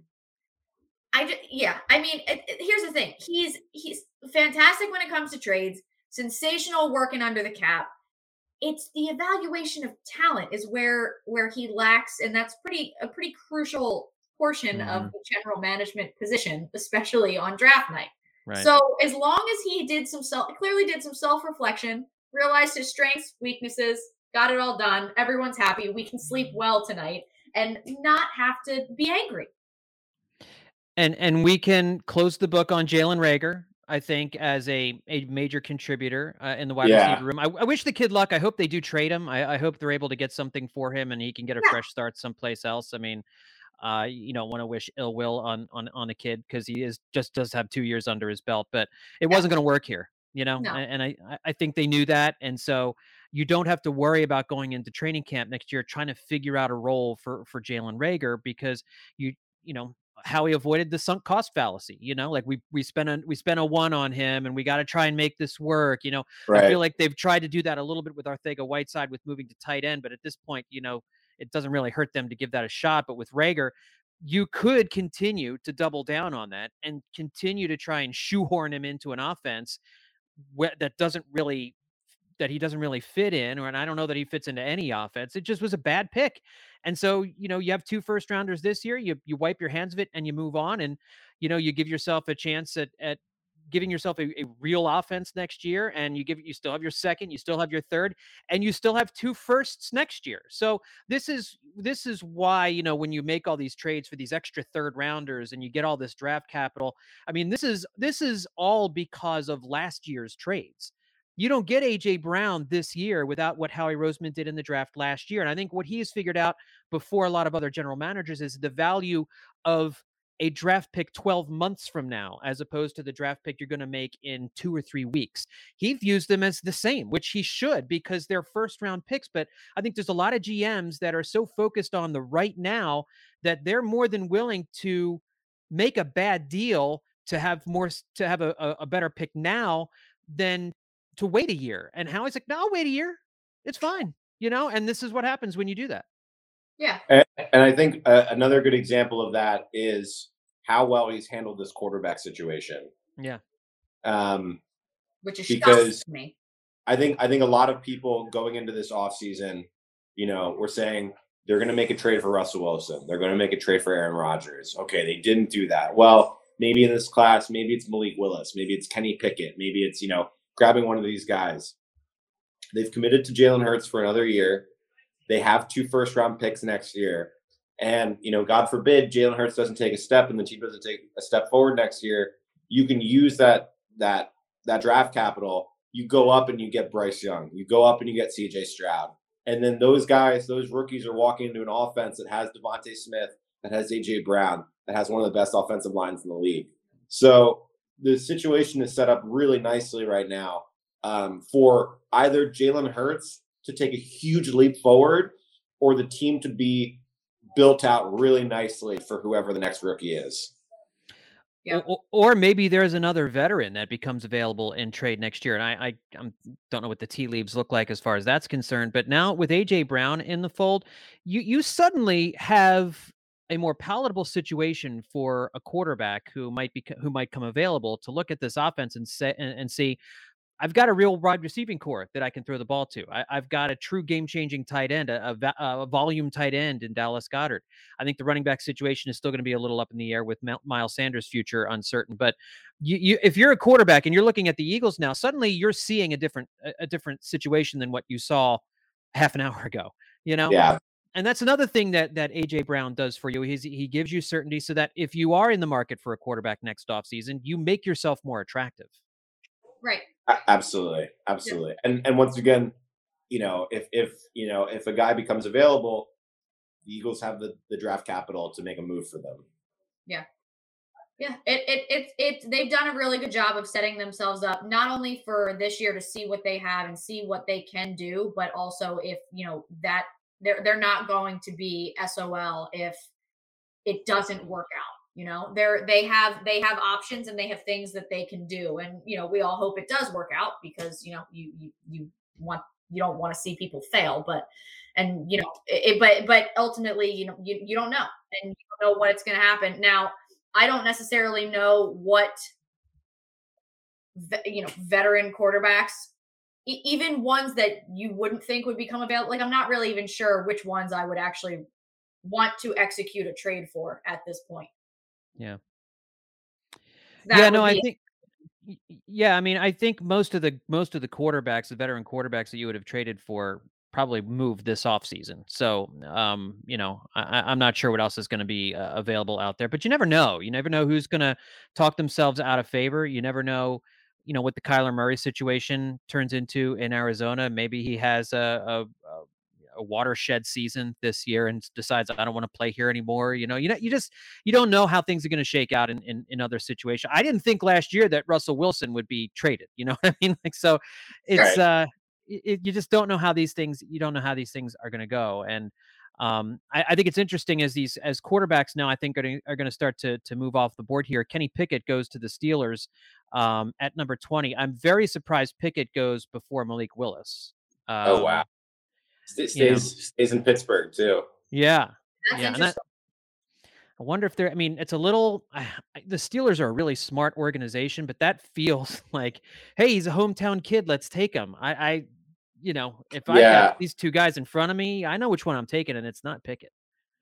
I just, yeah. I mean, it, it, here's the thing. He's he's fantastic when it comes to trades. Sensational working under the cap it's the evaluation of talent is where where he lacks and that's pretty a pretty crucial portion mm-hmm. of the general management position, especially on draft night. Right. So as long as he did some self, clearly did some self reflection, realized his strengths, weaknesses, got it all done. Everyone's happy. We can sleep well tonight and not have to be angry. And and we can close the book on Jalen Reagor. I think as a a major contributor uh, in the wide yeah. receiver room. I, I, wish the kid luck. I hope they do trade him. I, I, hope they're able to get something for him and he can get a yeah. fresh start someplace else. I mean, uh, you don't want to wish ill will on on on a kid because he is just does have two years under his belt, but it yeah. wasn't going to work here. You know, no. and, and I I think they knew that, and so you don't have to worry about going into training camp next year trying to figure out a role for for Jalen Reagor because you you know how he avoided the sunk cost fallacy. You know, like we we spent a we spent a one on him, and we got to try and make this work. You know, right. I feel like they've tried to do that a little bit with Arcega-Whiteside with moving to tight end, but at this point, you know, it doesn't really hurt them to give that a shot. But with Reagor, you could continue to double down on that and continue to try and shoehorn him into an offense that doesn't really that he doesn't really fit in, or and I don't know that he fits into any offense. It just was a bad pick. And so, you know, you have two first rounders this year, you you wipe your hands of it and you move on and you know, you give yourself a chance at at giving yourself a, a real offense next year and you give you still have your second you still have your third and you still have two firsts next year so this is this is why you know when you make all these trades for these extra third rounders and you get all this draft capital i mean this is this is all because of last year's trades you don't get AJ Brown this year without what Howie Roseman did in the draft last year. And I think what he has figured out before a lot of other general managers is the value of a draft pick 12 months from now, as opposed to the draft pick you're going to make in two or three weeks. He views them as the same, which he should because they're first round picks. But I think there's a lot of GMs that are so focused on the right now that they're more than willing to make a bad deal to have more to have a, a better pick now than to wait a year. And Howie's like, no, I'll wait a year. It's fine. You know, and this is what happens when you do that. Yeah. And, and I think uh, another good example of that is how well he's handled this quarterback situation. Yeah. Um, which is because me. I think I think a lot of people going into this offseason, you know, we're saying they're going to make a trade for Russell Wilson. They're going to make a trade for Aaron Rodgers. Okay, they didn't do that. Well, maybe in this class, maybe it's Malik Willis, maybe it's Kenny Pickett, maybe it's you know grabbing one of these guys. They've committed to Jalen Hurts for another year. They have two first round picks next year. And, you know, God forbid Jalen Hurts doesn't take a step and the team doesn't take a step forward next year. You can use that that that draft capital. You go up and you get Bryce Young. You go up and you get CJ Stroud. And then those guys, those rookies are walking into an offense that has DeVonta Smith, that has AJ Brown, that has one of the best offensive lines in the league. So the situation is set up really nicely right now um, for either Jalen Hurts to take a huge leap forward or the team to be built out really nicely for whoever the next rookie is. Yeah. Or, or, maybe there's another veteran that becomes available in trade next year. And I, I I'm, don't know what the tea leaves look like as far as that's concerned. But now with AJ Brown in the fold, you you suddenly have a more palatable situation for a quarterback who might be who might come available to look at this offense and say and, and see I've got a real wide receiving corps that I can throw the ball to. I, have got a true game changing tight end, a, a, a, volume tight end in Dallas Goedert. I think the running back situation is still going to be a little up in the air with Miles Sanders' future uncertain. But you, you, if you're a quarterback and you're looking at the Eagles now, suddenly you're seeing a different a different situation than what you saw half an hour ago. You know, yeah and that's another thing that that AJ Brown does for you. He's, he gives you certainty so that if you are in the market for a quarterback next offseason, you make yourself more attractive. Right. Absolutely. Absolutely. Yeah. And and once again, you know, if if you know, if a guy becomes available, the Eagles have the, the draft capital to make a move for them. Yeah. Yeah, it it it it they've done a really good job of setting themselves up not only for this year to see what they have and see what they can do, but also if you know that they're they're not going to be SOL if it doesn't work out. You know, they're they have they have options and they have things that they can do. And you know, we all hope it does work out because you know you you you want you don't want to see people fail, but and you know, it, but but ultimately, you know, you you don't know and you don't know what it's going to happen. Now, I don't necessarily know what you know veteran quarterbacks even ones that you wouldn't think would become available. Like I'm not really even sure which ones I would actually want to execute a trade for at this point. Yeah. That yeah, no, I think yeah, I mean, I think most of the most of the quarterbacks, the veteran quarterbacks that you would have traded for probably moved this offseason. So, um, you know, I, I'm not sure what else is going to be uh, available out there, but you never know. You never know who's going to talk themselves out of favor. You never know, you know, what the Kyler Murray situation turns into in Arizona. Maybe he has a, a, a watershed season this year and decides I don't want to play here anymore. You know, you know, you just you don't know how things are going to shake out in, in in other situations. I didn't think last year that Russell Wilson would be traded. You know what I mean? Like so, it's Right. uh, it, you just don't know how these things you don't know how these things are going to go and. Um, I, I think it's interesting as these as quarterbacks now. I think are, are going to start to to move off the board here. Kenny Pickett goes to the Steelers um, at number twenty. I'm very surprised Pickett goes before Malik Willis. Um, Oh wow. St- you know. stays stays in Pittsburgh too. Yeah, That's yeah, and that, interesting. I wonder if they're. I mean, it's a little. I, I- the Steelers are a really smart organization, but that feels like, hey, he's a hometown kid. Let's take him. I, I you know, if I Yeah. got these two guys in front of me, I know which one I'm taking, and it's not Pickett.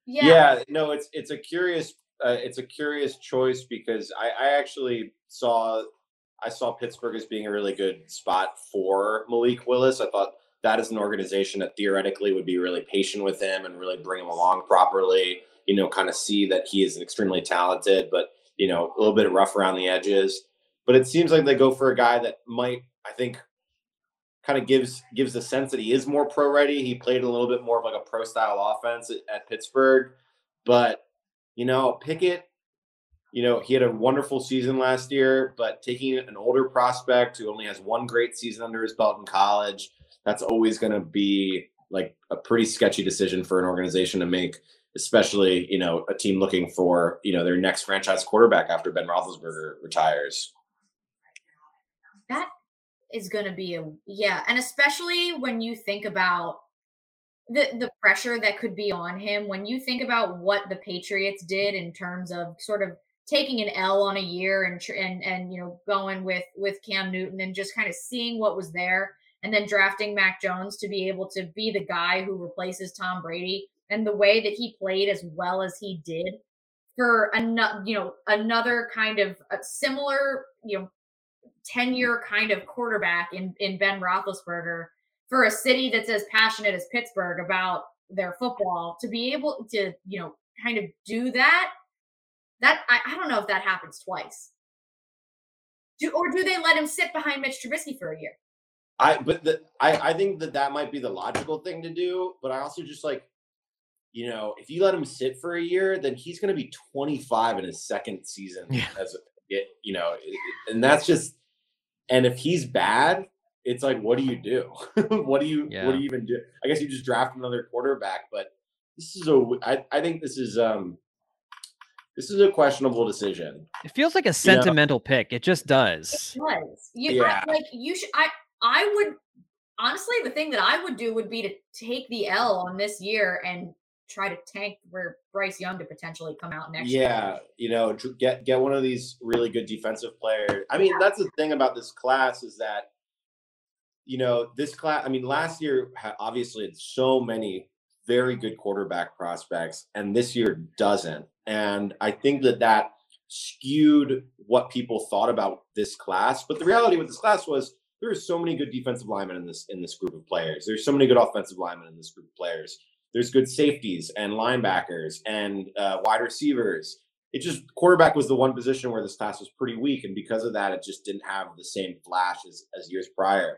yeah. Yeah, no, it's it's a curious uh, it's a curious choice because I, I actually saw I saw Pittsburgh as being a really good spot for Malik Willis. I thought that is an organization that theoretically would be really patient with him and really bring him along properly. You know, kind of see that he is extremely talented, but you know, a little bit rough around the edges. But it seems like they go for a guy that might, I think, kind of gives gives the sense that he is more pro ready. He played a little bit more of like a pro style offense at, at Pittsburgh, but you know Pickett, you know he had a wonderful season last year, but taking an older prospect who only has one great season under his belt in college, that's always going to be like a pretty sketchy decision for an organization to make. Especially, you know, a team looking for you know their next franchise quarterback after Ben Roethlisberger retires. that is going to be a yeah and especially when you think about the the pressure that could be on him when you think about what the patriots did in terms of sort of taking an L on a year and and and you know going with with Cam Newton and just kind of seeing what was there and then drafting Mac Jones to be able to be the guy who replaces Tom Brady and the way that he played as well as he did for another you know another kind of a similar you know 10 year kind of quarterback in, in Ben Roethlisberger for a city that's as passionate as Pittsburgh about their football to be able to, you know, kind of do that. That I, I don't know if that happens twice. Do, or do they let him sit behind Mitch Trubisky for a year? I but the, I I think that that might be the logical thing to do, but I also just like you know, if you let him sit for a year, then he's going to be 25 in his second season Yeah. as a, it, you know, it- it- and that's just and if he's bad, it's like what do you do? what do you Yeah. what do you even do? I guess you just draft another quarterback, but this is a I I think this is um this is a questionable decision. It feels like a sentimental pick. It just does. It does. You I- Yeah. like you should I I would honestly the thing that I would do would be to take the L on this year and try to tank where Bryce Young to potentially come out next year. Yeah, you know, get get one of these really good defensive players. I mean, that's the thing about this class is that, you know, this class. I mean, last year obviously had so many very good quarterback prospects, and this year doesn't. And I think that that skewed what people thought about this class. But the reality with this class was there are so many good defensive linemen in this in this group of players. There's so many good offensive linemen in this group of players. There's good safeties and linebackers and uh, wide receivers. It just quarterback was the one position where this class was pretty weak, and because of that, it just didn't have the same flash as, as years prior.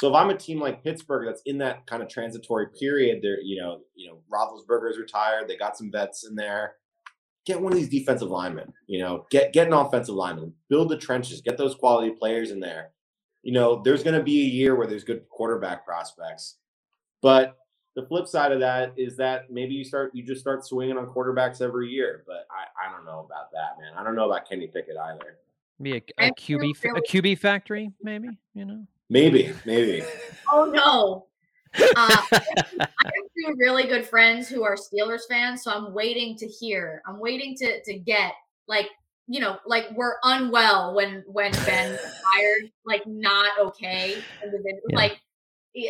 So if I'm a team like Pittsburgh that's in that kind of transitory period, they're you know you know Roethlisberger's retired, they got some vets in there. Get one of these defensive linemen. You know, get get an offensive lineman, build the trenches, get those quality players in there. You know, there's going to be a year where there's good quarterback prospects, but the flip side of that is that maybe you start you just start swinging on quarterbacks every year. But I I don't know about that, man. I don't know about Kenny Pickett either. Be a, I a feel QB a QB factory, maybe. You know. Maybe, maybe. Oh no. Uh, I have two really good friends who are Steelers fans, so I'm waiting to hear. I'm waiting to to get like you know like we're unwell when when Ben fired, like not okay. individual- Yeah. Like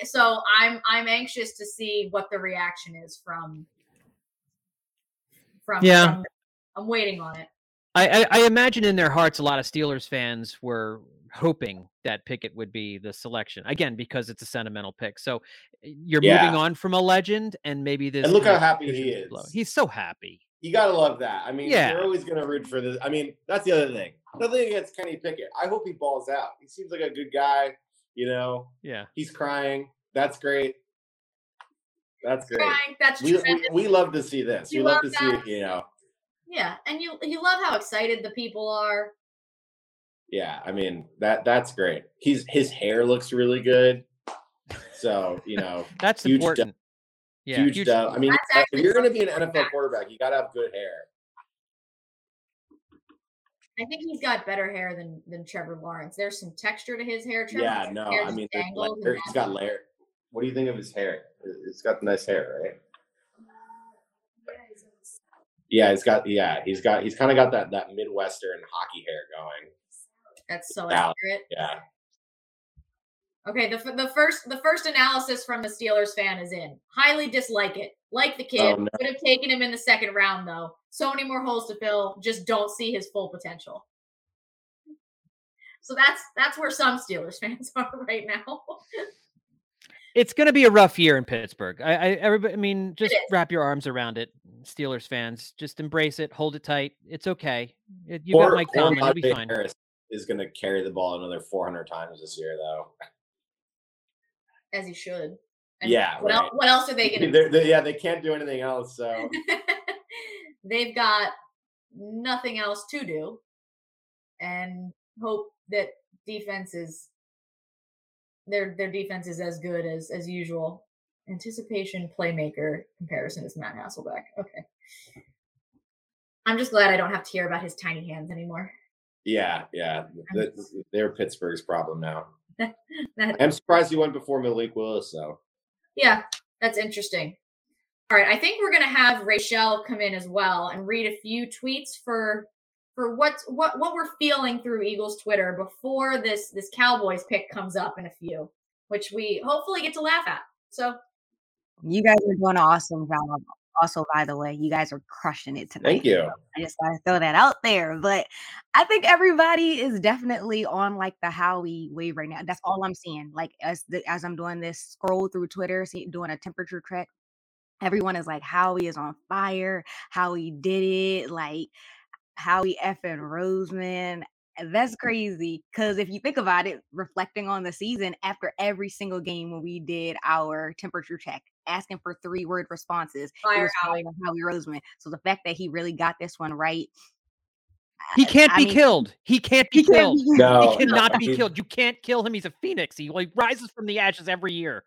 so I'm I'm anxious to see what the reaction is from from. Yeah, from, I'm waiting on it. I, I, I imagine in their hearts, a lot of Steelers fans were hoping that Pickett would be the selection again because it's a sentimental pick. So eh, you're yeah. moving on from a legend, and maybe this. And look how happy he is. He's so happy. You gotta love that. I mean, yeah. you're always gonna root for this. I mean, that's the other thing. Nothing against Kenny Pickett. I hope he balls out. He seems like a good guy. You know. Yeah. He's crying. That's great. That's great. Crying. That's we, we, we, love to see this. You we love, love to that. see it. You know. Yeah, and you you love how excited the people are. Yeah, I mean that that's great. He's his hair looks really good. So you know that's huge important. yeah, huge, huge I mean, if you're going to be an NFL quarterback, you got to have good hair. I think he's got better hair than than Trevor Lawrence. There's some texture to his hair. Trevor yeah, no, I mean, layer, he's got layer. What do you think of his hair? It's got nice hair, right? Yeah, he's got yeah, he's got he's kind of got that that midwestern hockey hair going. That's so accurate. Yeah. Okay, the the first the first analysis from the Steelers fan is in. Highly dislike it. Like the kid, oh, no. could have taken him in the second round though. So many more holes to fill. Just don't see his full potential. So that's that's where some Steelers fans are right now. it's going to be a rough year in Pittsburgh. I, I everybody, I mean, just wrap your arms around it, Steelers fans. Just embrace it, hold it tight. It's okay. You or, got Mike Tomlin, you'll be fine. Harris is going to carry the ball another 400 times this year, though. As he should. And yeah. What, right. else, what else are they going to do? Yeah, they can't do anything else. So they've got nothing else to do, and hope that defense is their their defense is as good as as usual. Anticipation playmaker comparison is Matt Hasselbeck. Okay. I'm just glad I don't have to hear about his tiny hands anymore. Yeah, yeah. they're Pittsburgh's problem now. I'm surprised you went before Malik Willis, though. Yeah, that's interesting. All right, I think we're gonna have Rachel come in as well and read a few tweets for for what what what we're feeling through Eagles Twitter before this this Cowboys pick comes up in a few, which we hopefully get to laugh at. So you guys are doing an awesome job. Also, by the way, you guys are crushing it tonight. Thank you. So I just gotta throw that out there. But I think everybody is definitely on like the Howie wave right now. That's all I'm seeing. Like as the, as I'm doing this scroll through Twitter, see, doing a temperature check. Everyone is like, Howie is on fire. Howie did it. Like Howie effing Roseman. That's crazy. Because if you think about it, reflecting on the season, after every single game when we did our temperature check, asking for three word responses, Fire it was Howie. Howie Roseman. So the fact that he really got this one right. He can't I be mean, killed. He can't be he killed. Can't be, no, he cannot no. be killed. You can't kill him. He's a phoenix. He like rises from the ashes every year.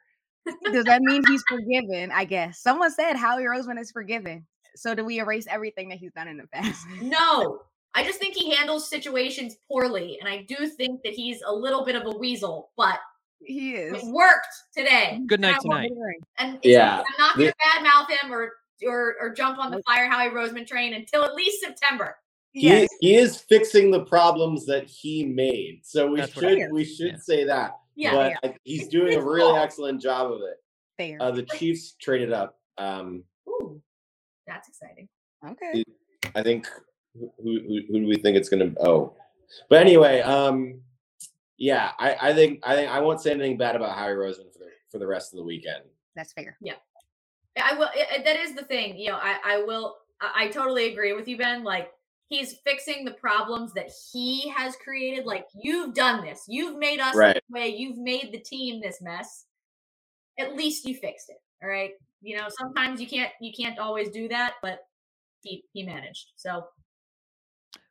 Does that mean he's forgiven? I guess someone said Howie Roseman is forgiven. So do we erase everything that he's done in the past? No. I just think he handles situations poorly. And I do think that he's a little bit of a weasel, but he is. It worked today. Good night tonight. And yeah, I'm not going to badmouth him or, or or jump on the fire Howie Roseman train until at least September. He, yes. he is fixing the problems that he made. So we That's should we should yeah. say that. Yeah, but yeah. he's doing a really excellent job of it. Fair. Uh, the Chiefs traded up. Um, Ooh. That's exciting. Okay. I think who, who, who do we think it's going to? Oh, but anyway, um, yeah, I, I think I think I won't say anything bad about Howie Roseman for the for the rest of the weekend. That's fair. Yeah, I will. It, that is the thing. You know, I I will. I, I totally agree with you, Ben. Like he's fixing the problems that he has created. Like you've done this. You've made us right. this way. You've made the team this mess. At least you fixed it. All right you know, sometimes you can't you can't always do that, but he he managed. So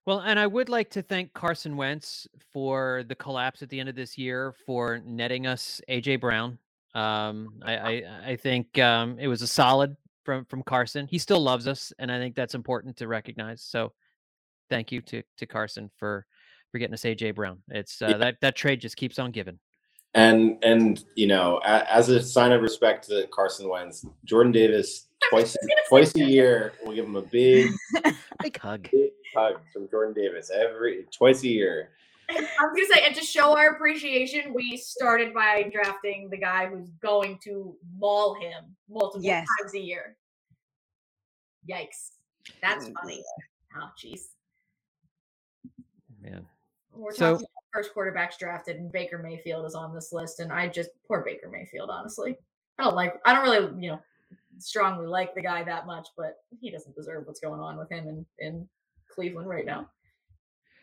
well, and I would like to thank Carson Wentz for the collapse at the end of this year for netting us AJ Brown. Um, I, I, I think um, it was a solid from from Carson. He still loves us, and I think that's important to recognize. So, thank you to to Carson for for getting us AJ Brown. It's uh, yeah. that that trade just keeps on giving. And and you know, as a sign of respect to Carson Wentz, Jordan Davis twice twice a year we'll give him a big big hug. Big hug from Jordan Davis every twice a year. I was gonna say, and to show our appreciation, we started by drafting the guy who's going to maul him multiple yes. times a year. Yikes. That's mm, funny. Oh, jeez. Man. We're so, talking first quarterbacks drafted, and Baker Mayfield is on this list, and I just poor Baker Mayfield. Honestly, I don't like. I don't really, you know, strongly like the guy that much, but he doesn't deserve what's going on with him in in Cleveland right now.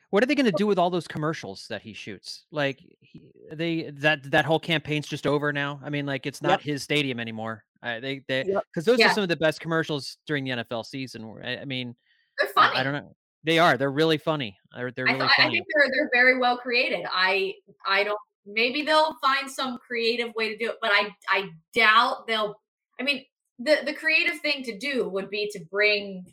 What are they going to do with all those commercials that he shoots? Like he, they that that whole campaign's just over now. I mean, like it's not yep. his stadium anymore. Uh, they they because yep. those yeah. are some of the best commercials during the NFL season. I, I mean, they're funny. I, I, don't know. They are. They're really funny. They're they're really I, funny. I think they're they're very well created. I I don't. Maybe they'll find some creative way to do it, but I I doubt they'll. I mean, the the creative thing to do would be to bring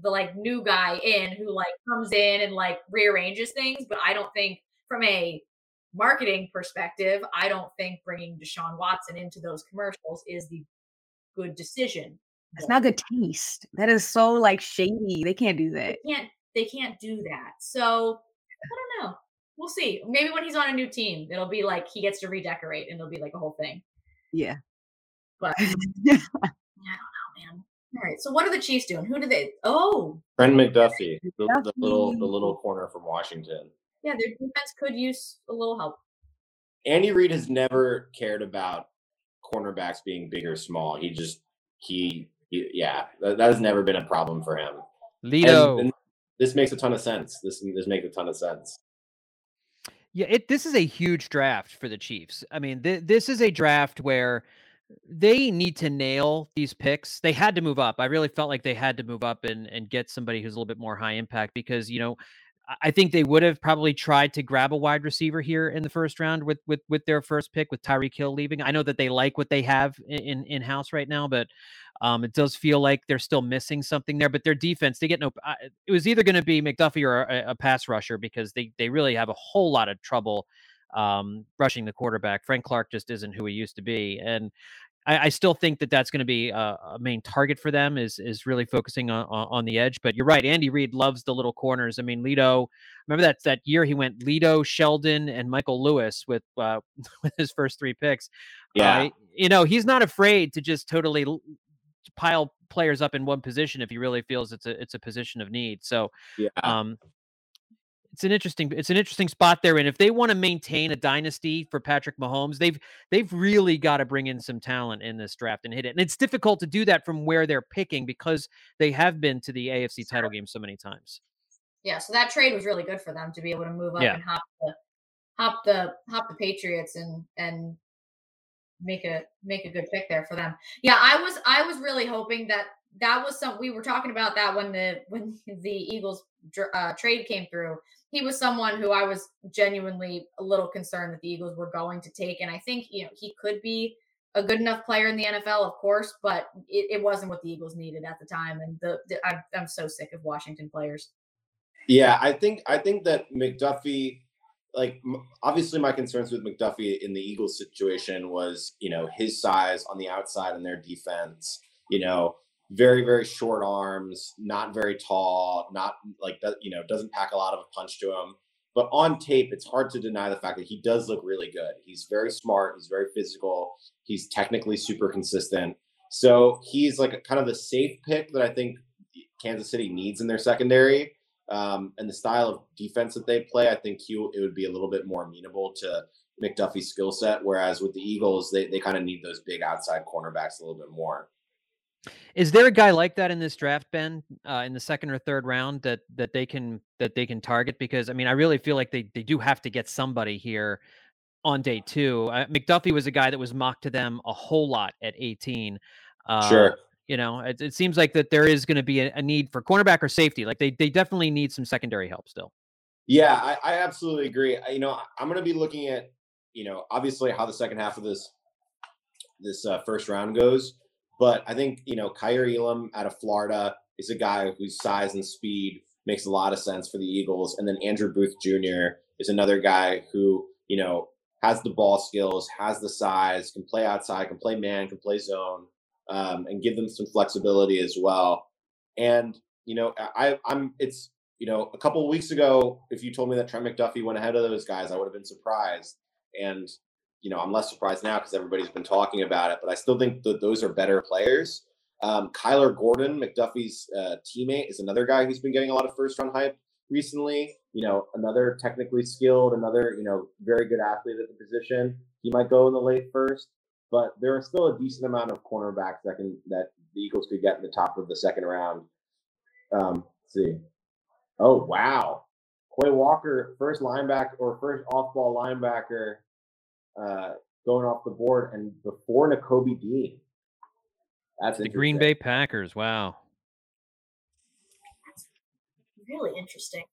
the like new guy in who like comes in and like rearranges things. But I don't think from a marketing perspective, I don't think bringing Deshaun Watson into those commercials is the good decision. It's not good taste. That is so like shady. They can't do that. They can't. They can't do that. So I don't know. We'll see. Maybe when he's on a new team, it'll be like he gets to redecorate, and it'll be like a whole thing. Yeah. But I don't know, man. All right. So what are the Chiefs doing? Who do they? Oh, Trent McDuffie, the, the little the little corner from Washington. Yeah, their defense could use a little help. Andy Reid has never cared about cornerbacks being big or small. He just he, he yeah, that, that, has never been a problem for him. Lito, and, and this makes a ton of sense. This this makes a ton of sense. Yeah, it this is a huge draft for the Chiefs. I mean, th- this is a draft where they need to nail these picks. They had to move up. I really felt like they had to move up and and get somebody who's a little bit more high impact because you know I think they would have probably tried to grab a wide receiver here in the first round with with with their first pick with Tyreek Hill leaving. I know that they like what they have in in house right now, but um, it does feel like they're still missing something there. But their defense, they get no. it was either going to be McDuffie or a, a, pass rusher because they they really have a whole lot of trouble um, rushing the quarterback. Frank Clark just isn't who he used to be, and I, I still think that that's going to be a, a, main target for them is is really focusing on, on the edge. But you're right, Andy Reid loves the little corners. I mean, Lito. Remember that that year he went Lito, Sheldon, and Michael Lewis with uh, with his first three picks. Yeah, uh, you know he's not afraid to just totally pile players up in one position if he really feels it's a it's a position of need. So yeah. um it's an interesting it's an interesting spot there and if they want to maintain a dynasty for Patrick Mahomes they've they've really got to bring in some talent in this draft and hit it and it's difficult to do that from where they're picking because they have been to the AFC title game so many times. Yeah so that trade was really good for them to be able to move up yeah. and hop the hop the hop the Patriots and and make a make a good pick there for them. Yeah I was I was really hoping that that was some we were talking about that when the when the Eagles uh, trade came through he was someone who I was genuinely a little concerned that the Eagles were going to take. And I think, you know, he could be a good enough player in the NFL, of course, but it, it wasn't what the Eagles needed at the time. And the, the I'm, I'm so sick of Washington players. Yeah, I think I think that McDuffie, like obviously, my concerns with McDuffie in the Eagles situation was you know his size on the outside and their defense. You know, very very short arms, not very tall, not like. You know, doesn't pack a lot of a punch to him. But on tape, it's hard to deny the fact that he does look really good. He's very smart. He's very physical. He's technically super consistent. So he's like a, kind of the safe pick that I think Kansas City needs in their secondary. Um, and the style of defense that they play, I think he it would be a little bit more amenable to McDuffie's skill set. Whereas with the Eagles, they, they kind of need those big outside cornerbacks a little bit more. Is there a guy like that in this draft, Ben, uh, in the second or third round that that they can that they can target? Because I mean, I really feel like they they do have to get somebody here on day two. Uh, McDuffie was a guy that was mocked to them a whole lot at 18. Uh, sure. You know, it, it, seems like that there is going to be a, a, need for cornerback or safety. Like they they definitely need some secondary help still. Yeah, I, I absolutely agree. I, you know, I'm going to be looking at you know obviously how the second half of this this uh, first round goes but I think, you know, Kaiir Elam out of Florida is a guy whose size and speed makes a lot of sense for the Eagles. And then Andrew Booth Jr. is another guy who, you know, has the ball skills, has the size, can play outside, can play man, can play zone, um, and give them some flexibility as well. And, you know, I, I'm, it's, you know, a couple of weeks ago, if you told me that Trent McDuffie went ahead of those guys, I would have been surprised. And you know, I'm less surprised now because everybody's been talking about it, but I still think that those are better players. Um, Kyler Gordon, McDuffie's uh, teammate, is another guy who's been getting a lot of first round hype recently. You know, another technically skilled, another you know very good athlete at the position. He might go in the late first, but there are still a decent amount of cornerbacks that can that the Eagles could get in the top of the second round. Um, see. Oh wow, Quay Walker, first linebacker or first off-ball linebacker, uh, going off the board, and before Nakobe Dean. That's the Green Bay Packers. Wow. That's really interesting.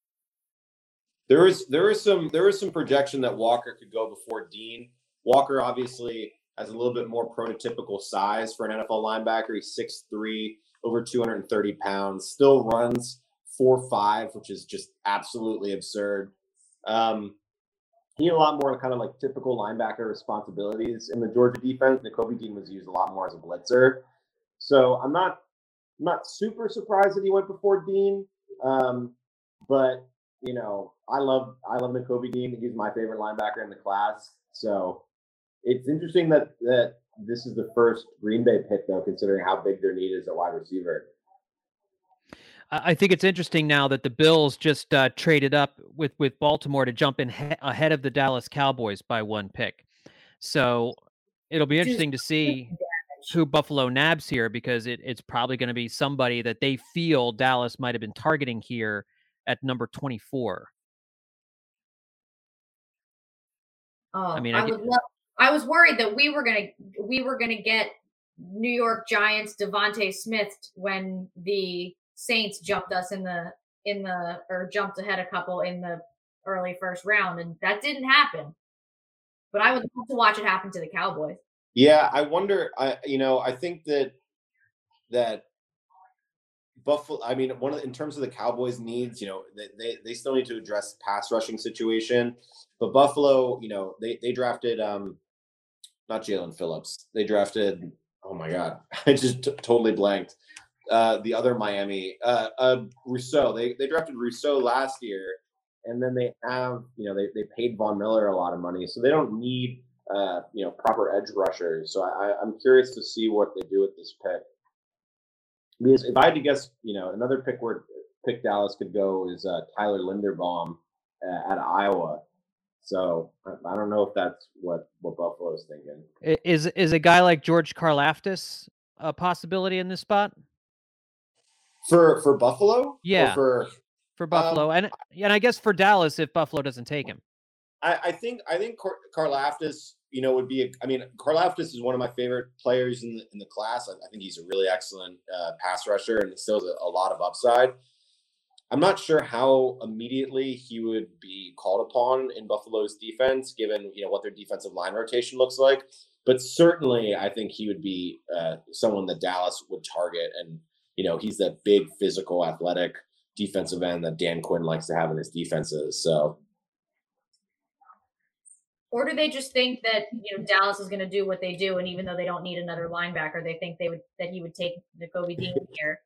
There is there is some there is some projection that Walker could go before Dean. Walker obviously has a little bit more prototypical size for an NFL linebacker. He's 6'3, over 230 pounds, still runs four five, which is just absolutely absurd. Um, he had a lot more kind of like typical linebacker responsibilities in the Georgia defense. Nakobe Dean was used a lot more as a blitzer. So I'm not I'm not super surprised that he went before Dean. Um, but you know, I love I love Nakobe Dean. He's my favorite linebacker in the class. So it's interesting that that this is the first Green Bay pick though, considering how big their need is at wide receiver. I think it's interesting now that the Bills just uh, traded up with with Baltimore to jump in he- ahead of the Dallas Cowboys by one pick. So it'll be interesting to see who Buffalo nabs here because it, it's probably going to be somebody that they feel Dallas might have been targeting here at number 24. Oh, I mean, I, I would love. I was worried that we were gonna we were gonna get New York Giants DeVonta Smith when the Saints jumped us in the in the or jumped ahead a couple in the early first round, and that didn't happen. But I would love to watch it happen to the Cowboys. Yeah, I wonder. I you know I think that that Buffalo. I mean, one of in terms of the Cowboys' needs, you know, they, they they still need to address pass rushing situation. But Buffalo, you know, they they drafted um not Jaelan Phillips. They drafted. Oh my god, I just t- totally blanked. Uh, the other Miami, uh, uh, Rousseau. They they drafted Rousseau last year, and then they have you know they they paid Von Miller a lot of money, so they don't need uh, you know proper edge rushers. So I, I'm curious to see what they do with this pick. Because if I had to guess, you know, another pick where pick Dallas could go is uh, Tyler Linderbaum uh, at Iowa. So I don't know if that's what what Buffalo is thinking. Is is a guy like George Karlaftis a possibility in this spot? For for Buffalo? Yeah. for for Buffalo, um, and and I guess for Dallas if Buffalo doesn't take him. I, I think I think Car- Karlaftis, you know, would be. A, I mean, Karlaftis is one of my favorite players in the, in the class. I, I think he's a really excellent uh, pass rusher and still has a, a lot of upside. I'm not sure how immediately he would be called upon in Buffalo's defense, given you know what their defensive line rotation looks like. But certainly, I think he would be uh, someone that Dallas would target, and you know he's that big, physical, athletic defensive end that Dan Quinn likes to have in his defenses. So or do they just think that you know Dallas is going to do what they do, and even though they don't need another linebacker, they think they would that he would take Nakobe Dean here?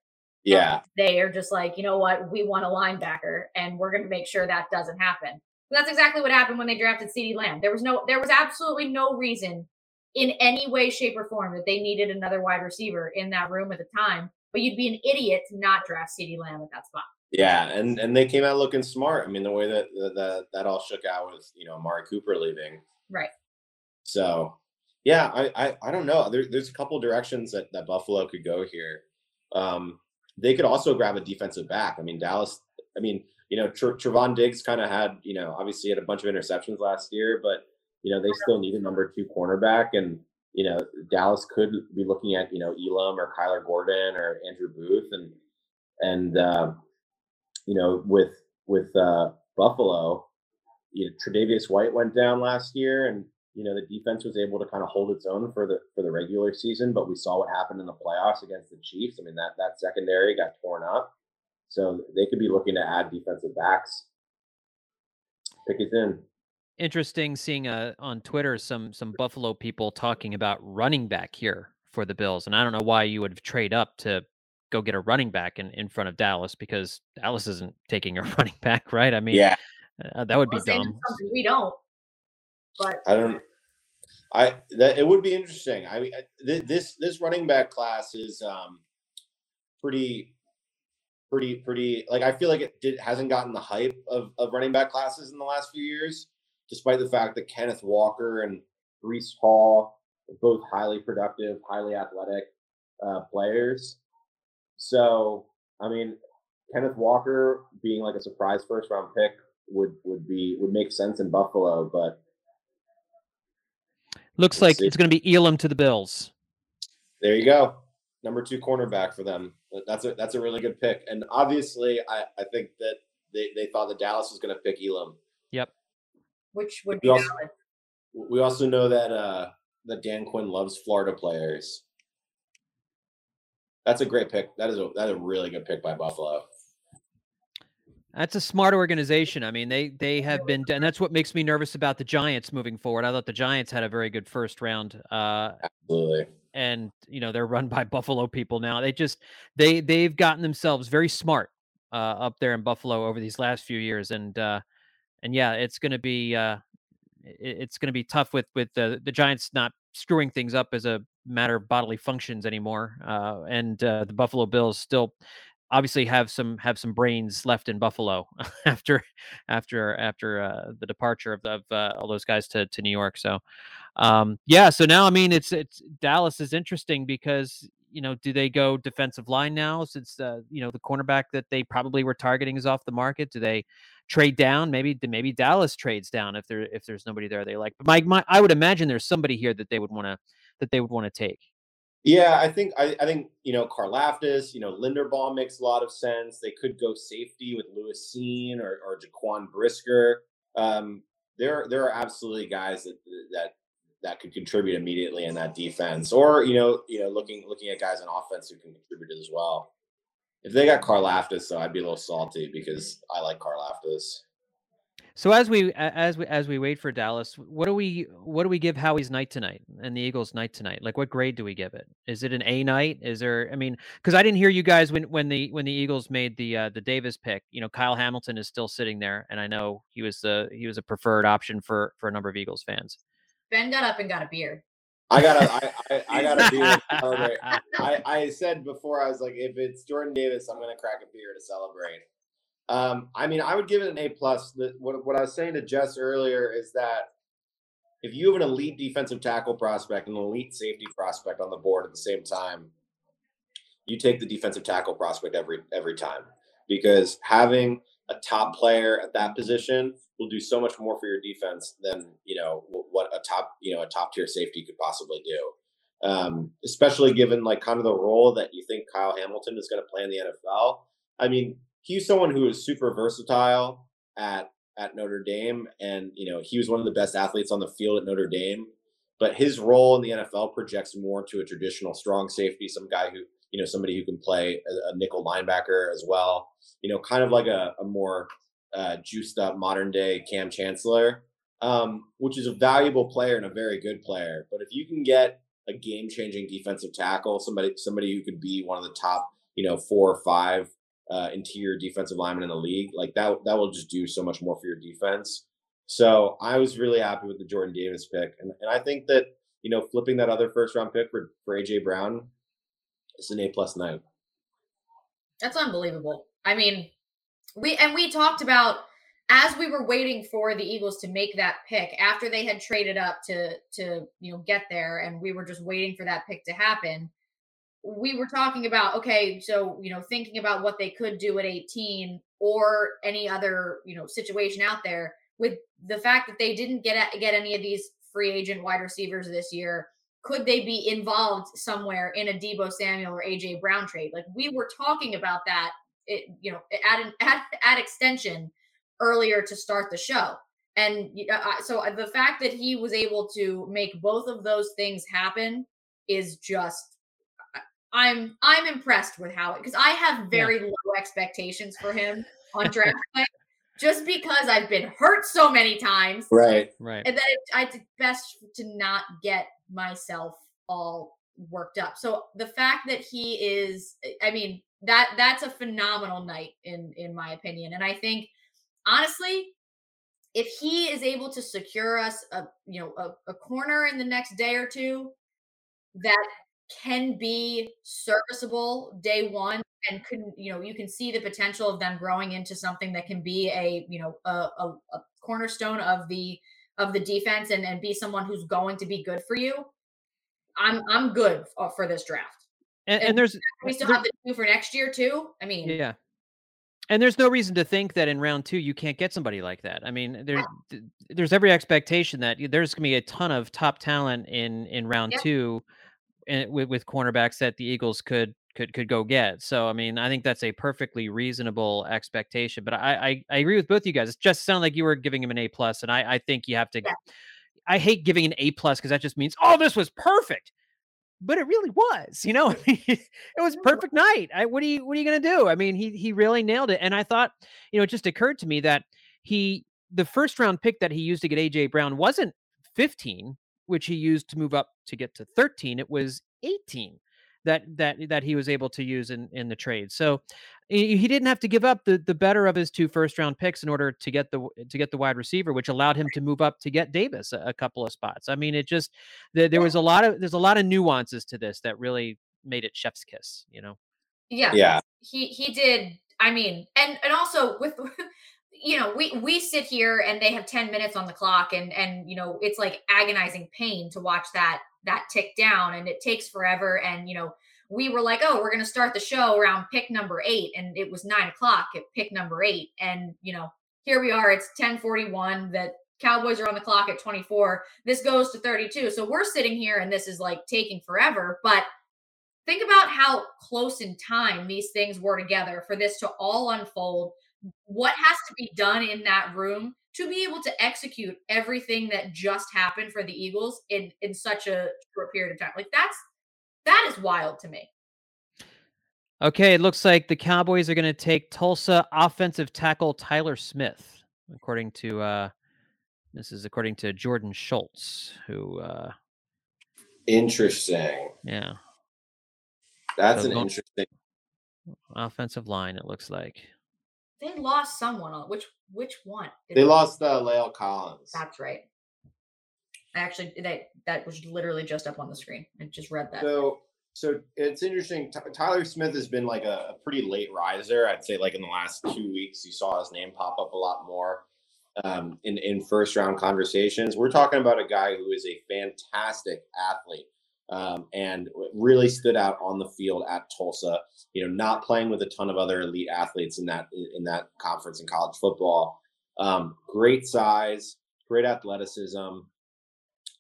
Yeah, they are just like, you know what, we want a linebacker, and we're going to make sure that doesn't happen. That's exactly what happened when they drafted CeeDee Lamb. There was no, there was absolutely no reason in any way, shape, or form that they needed another wide receiver in that room at the time. But you'd be an idiot to not draft CeeDee Lamb at that spot. Yeah, and and they came out looking smart. I mean, the way that that that all shook out with you know Amari Cooper leaving, right? So, yeah, I I, I don't know. There, there's a couple directions that that Buffalo could go here. Um, they could also grab a defensive back. I mean, Dallas. I mean, you know, Tr- Trevon Diggs kind of had you know obviously had a bunch of interceptions last year, but you know they still need a number two cornerback, and you know Dallas could be looking at you know Elam or Kyler Gordon or Andrew Booth, and and uh, you know, with with uh, Buffalo, you know, Tre'Davious White went down last year, and you know the defense was able to kind of hold its own for the for the regular season. But we saw what happened in the playoffs against the Chiefs. I mean that that secondary got torn up, so they could be looking to add defensive backs. Pick it in. Interesting seeing uh, on Twitter some some Buffalo people talking about running back here for the Bills, and I don't know why you would trade up to go get a running back in, in front of Dallas because Dallas isn't taking a running back, right? I mean, yeah, uh, that would be dumb. We don't. But I don't. I that it would be interesting. I mean, this this running back class is um pretty, pretty, pretty. Like I feel like it did, hasn't gotten the hype of of running back classes in the last few years, despite the fact that Kenneth Walker and Breece Hall are both highly productive, highly athletic uh, players. So I mean, Kenneth Walker being like a surprise first round pick would would be would make sense in Buffalo, but looks like see. it's going to be Elam to the Bills. There you go, number two cornerback for them. That's a that's a really good pick, and obviously, I I think that they they thought that Dallas was going to pick Elam. Yep. Which would be we also, we also know that uh that Dan Quinn loves Florida players. That's a great pick. That is a that is a really good pick by Buffalo. That's a smart organization. I mean, they they have been, and that's what makes me nervous about the Giants moving forward. I thought the Giants had a very good first round. Uh, Absolutely. And you know they're run by Buffalo people now. They just they they've gotten themselves very smart uh, up there in Buffalo over these last few years, and uh, and yeah, it's going to be uh, it's going to be tough with with the the Giants not screwing things up as a matter of bodily functions anymore. Uh, and uh, the Buffalo Bills still obviously have some have some brains left in Buffalo after after after uh, the departure of, of uh, all those guys to to New York. So um, yeah, so now I mean it's it's Dallas is interesting because you know do they go defensive line now since uh, you know the cornerback that they probably were targeting is off the market? Do they trade down? Maybe maybe Dallas trades down if there if there's nobody there they like. But my, my I would imagine there's somebody here that they would want to that they would want to take. Yeah, I think I, I think you know Karlaftis, you know Linderbaum makes a lot of sense. They could go safety with Lewis Cine or, or Jaquan Brisker. Um, there there are absolutely guys that that that could contribute immediately in that defense, or you know you know looking looking at guys on offense who can contribute as well. If they got Karlaftis, though, I'd be a little salty because I like Karlaftis. So as we as we as we wait for Dallas, what do we what do we give Howie's night tonight and the Eagles night tonight? Like what grade do we give it? Is it an A night? Is there I mean, cuz I didn't hear you guys when when the when the Eagles made the uh the Davis pick, you know, Kyle Hamilton is still sitting there and I know he was the he was a preferred option for for a number of Eagles fans. Ben got up and got a beer. I got a I, I, I got a beer to I, I said before I was like if it's Jordan Davis, I'm gonna crack a beer to celebrate. Um, I mean, I would give it an A plus. What, what I was saying to Jess earlier is that if you have an elite defensive tackle prospect and an elite safety prospect on the board at the same time, you take the defensive tackle prospect every every time because having a top player at that position will do so much more for your defense than you know what a top you know a top tier safety could possibly do. Um, especially given like kind of the role that you think Kyle Hamilton is going to play in the NFL. I mean, he's someone who is super versatile at at Notre Dame, and you know he was one of the best athletes on the field at Notre Dame. But his role in the NFL projects more to a traditional strong safety, some guy who you know somebody who can play a, nickel linebacker as well. You know, kind of like a, a more uh, juiced up modern day Kam Chancellor, um, which is a valuable player and a very good player. But if you can get a game changing defensive tackle, somebody somebody who could be one of the top you know four or five uh, interior defensive lineman in the league. Like that, that will just do so much more for your defense. So I was really happy with the Jordan Davis pick, and, and I think that you know flipping that other first round pick for for AJ Brown is an A plus night. That's unbelievable. I mean, we and we talked about as we were waiting for the Eagles to make that pick after they had traded up to to you know get there, and we were just waiting for that pick to happen we were talking about okay so you know thinking about what they could do at 18 or any other you know situation out there with the fact that they didn't get get any of these free agent wide receivers this year could they be involved somewhere in a Deebo Samuel or AJ Brown trade? Like we were talking about that it you know at an at, at extension earlier to start the show. And uh, so the fact that he was able to make both of those things happen is just I'm I'm impressed with how it because I have very yeah. low expectations for him on draft night, just because I've been hurt so many times. Right, right. And then I did best to not get myself all worked up. So the fact that he is, I mean, that that's a phenomenal night in in my opinion. And I think honestly, if he is able to secure us a you know a, a corner in the next day or two, that can be serviceable day one and can you know you can see the potential of them growing into something that can be a you know a, a, a cornerstone of the of the defense and and be someone who's going to be good for you i'm i'm good for this draft and, and, and there's we still have the two for next year too i mean yeah and there's no reason to think that in round two you can't get somebody like that. I mean, there's there's every expectation that there's going to be a ton of top talent in in round yep. two, Eh, with with cornerbacks that the Eagles could could could go get. So I mean, I think that's a perfectly reasonable expectation. But I I, I agree with both you guys. It just sounded like you were giving him an A plus, and I I think you have to. Yeah. I hate giving an A plus because that just means oh this was perfect but it really was, you know, it was perfect night. I, what are you, what are you going to do? I mean, he, he really nailed it. And I thought, you know, it just occurred to me that he, the first round pick that he used to get AJ Brown wasn't 15, which he used to move up to get to 13. It was 18 that that that he was able to use in in the trade. So he didn't have to give up the the better of his two first round picks in order to get the to get the wide receiver, which allowed him to move up to get Davis a, a couple of spots. I mean, it just there, there was a lot of there's a lot of nuances to this that really made it chef's kiss. You know. Yeah. Yeah. He he did. I mean, and and also with you know we we sit here and they have 10 minutes on the clock and and you know it's like agonizing pain to watch that that tick down and it takes forever and you know we were like oh we're going to start the show around pick number eight and it was nine o'clock at pick number eight and you know here we are it's 1041 that cowboys are on the clock at 24 this goes to 32 so we're sitting here and this is like taking forever but think about how close in time these things were together for this to all unfold what has to be done in that room to be able to execute everything that just happened for the Eagles in in such a short period of time. Like that's that is wild to me. Okay, it looks like the Cowboys are going to take Tulsa offensive tackle Tyler Smith, according to uh this is according to Jordan Schultz, who uh interesting. Yeah. That's so an interesting offensive line, it looks like. They lost someone on which which one? They, they lost uh, La'el Collins. That's right. I actually that that was literally just up on the screen. I just read that. So so it's interesting. T- Tyler Smith has been like a, a, pretty late riser. I'd say like in the last two weeks, you saw his name pop up a lot more um, in in first round conversations. We're talking about a guy who is a fantastic athlete um, and really stood out on the field at Tulsa. You know, not playing with a ton of other elite athletes in that in that conference in college football. Um, great size, great athleticism,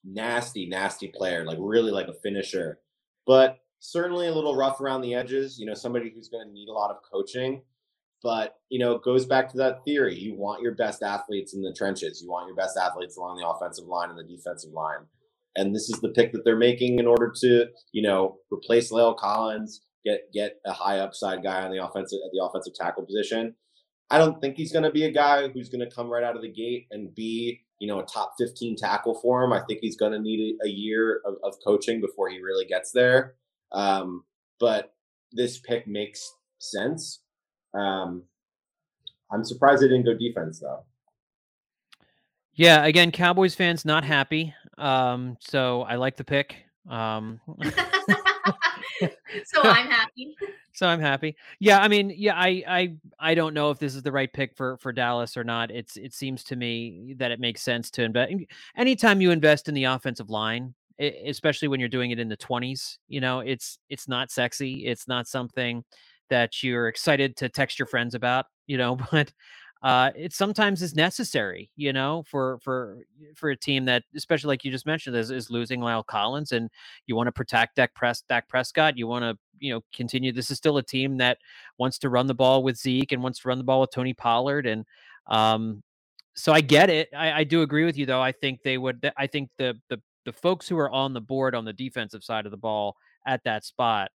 nasty, nasty player, like really like a finisher, but certainly a little rough around the edges. You know, somebody who's going to need a lot of coaching. But you know, it goes back to that theory. You want your best athletes in the trenches. You want your best athletes along the offensive line and the defensive line and this is the pick that they're making in order to, you know, replace La'el Collins, get get a high upside guy on the offensive at the offensive tackle position. I don't think he's going to be a guy who's going to come right out of the gate and be, you know, a top 15 tackle for him. I think he's going to need a, a year of, of, coaching before he really gets there. Um, but this pick makes sense. Um, I'm surprised they didn't go defense though. Yeah, again, Cowboys fans not happy. Um, so I like the pick. Um, so I'm happy. so I'm happy. Yeah, I mean, yeah, I I I don't know if this is the right pick for for Dallas or not. It's it seems to me that it makes sense to invest. Anytime you invest in the offensive line, especially when you're doing it in the 20s, you know, it's it's not sexy. It's not something that you're excited to text your friends about, you know, but uh, it sometimes is necessary, you know, for for for a team that, especially like you just mentioned, is, is losing La'el Collins, and you want to protect Dak Press Dak Prescott. You want to, you know, continue. This is still a team that wants to run the ball with Zeke and wants to run the ball with Tony Pollard, and um, so I get it. I, I do agree with you, though. I think they would. I think the the the folks who are on the board on the defensive side of the ball at that spot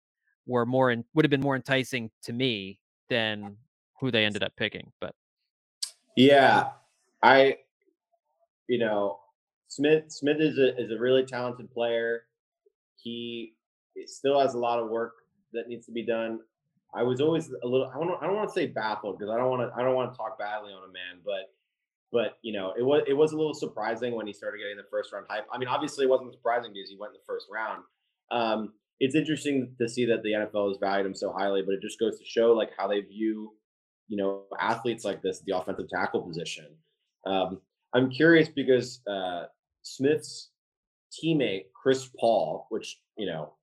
were more and would have been more enticing to me than who they ended up picking, but. Yeah, I, you know, Smith Smith is a is a really talented player. He still has a lot of work that needs to be done. I was always a little. I don't. I don't want to say baffled because I don't want to. I don't want to talk badly on a man, but but you know, it was it was a little surprising when he started getting the first round hype. I mean, obviously, it wasn't surprising because he went in the first round. Um, it's interesting to see that the NFL has valued him so highly, but it just goes to show like how they view, you know, athletes like this, the offensive tackle position. Um, I'm curious because uh, Smith's teammate Chris Paul, which you know,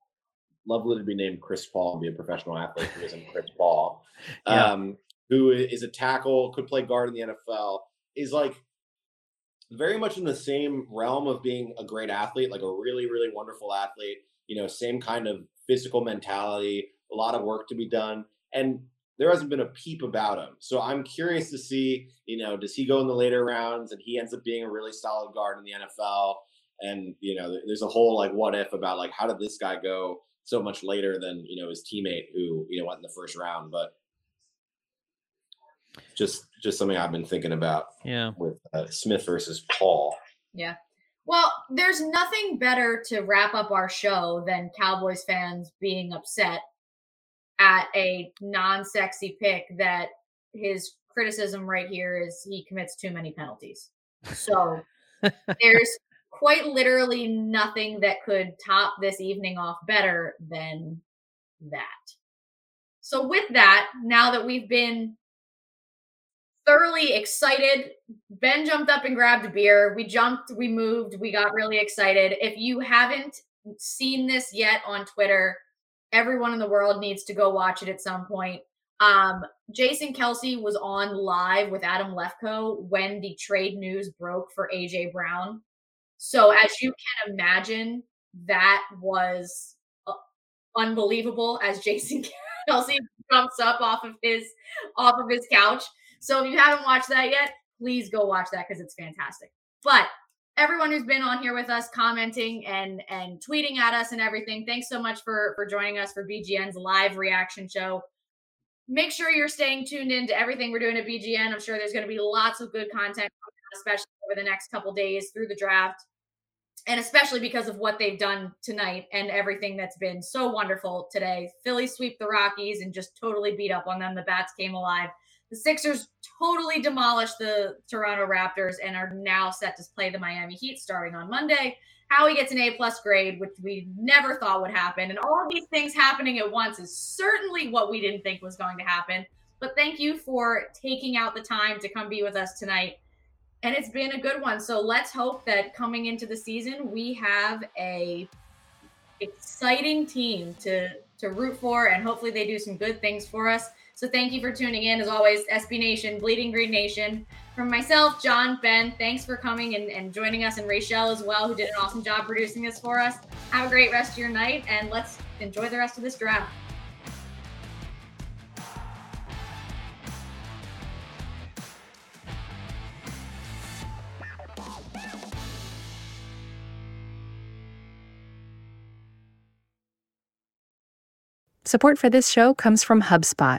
lovely to be named Chris Paul and be a professional athlete who isn't Chris Paul, yeah. um, who is a tackle, could play guard in the NFL, is like very much in the same realm of being a great athlete, like a really, really wonderful athlete. You know, same kind of physical mentality, a lot of work to be done, and there hasn't been a peep about him. So I'm curious to see, you know, does he go in the later rounds and he ends up being a really solid guard in the NFL? And you know, there's a whole like what if about like how did this guy go so much later than you know his teammate who you know went in the first round, but just just something I've been thinking about. Yeah, with uh, Smith versus Paul. Yeah. Well, there's nothing better to wrap up our show than Cowboys fans being upset at a non-sexy pick that his criticism right here is he commits too many penalties. So there's quite literally nothing that could top this evening off better than that. So, with that, now that we've been thoroughly excited, Ben jumped up and grabbed a beer. We jumped, we moved, we got really excited. If you haven't seen this yet on Twitter, everyone in the world needs to go watch it at some point. Um, Jason Kelce was on live with Adam Lefkoe when the trade news broke for AJ Brown. So as you can imagine, that was uh, unbelievable as Jason Kelce jumps up off of his off of his couch. So if you haven't watched that yet, please go watch that because it's fantastic. But everyone who's been on here with us commenting and and tweeting at us and everything thanks so much for for joining us for bgn's live reaction show make sure you're staying tuned in to everything we're doing at bgn i'm sure there's going to be lots of good content especially over the next couple days through the draft and especially because of what they've done tonight and everything that's been so wonderful today. Philly sweep the Rockies and just totally beat up on them. The bats came alive. The Sixers totally demolished the Toronto Raptors and are now set to play the Miami Heat starting on Monday. Howie gets an A plus grade, which we never thought would happen. And all of these things happening at once is certainly what we didn't think was going to happen. But thank you for taking out the time to come be with us tonight and it's been a good one. So let's hope that coming into the season, we have a exciting team to to root for, and hopefully they do some good things for us. So thank you for tuning in. As always, SB Nation, Bleeding Green Nation. From myself, John, Ben, thanks for coming and, and joining us, and Rachel as well, who did an awesome job producing this for us. Have a great rest of your night, and let's enjoy the rest of this draft. Support for this show comes from HubSpot.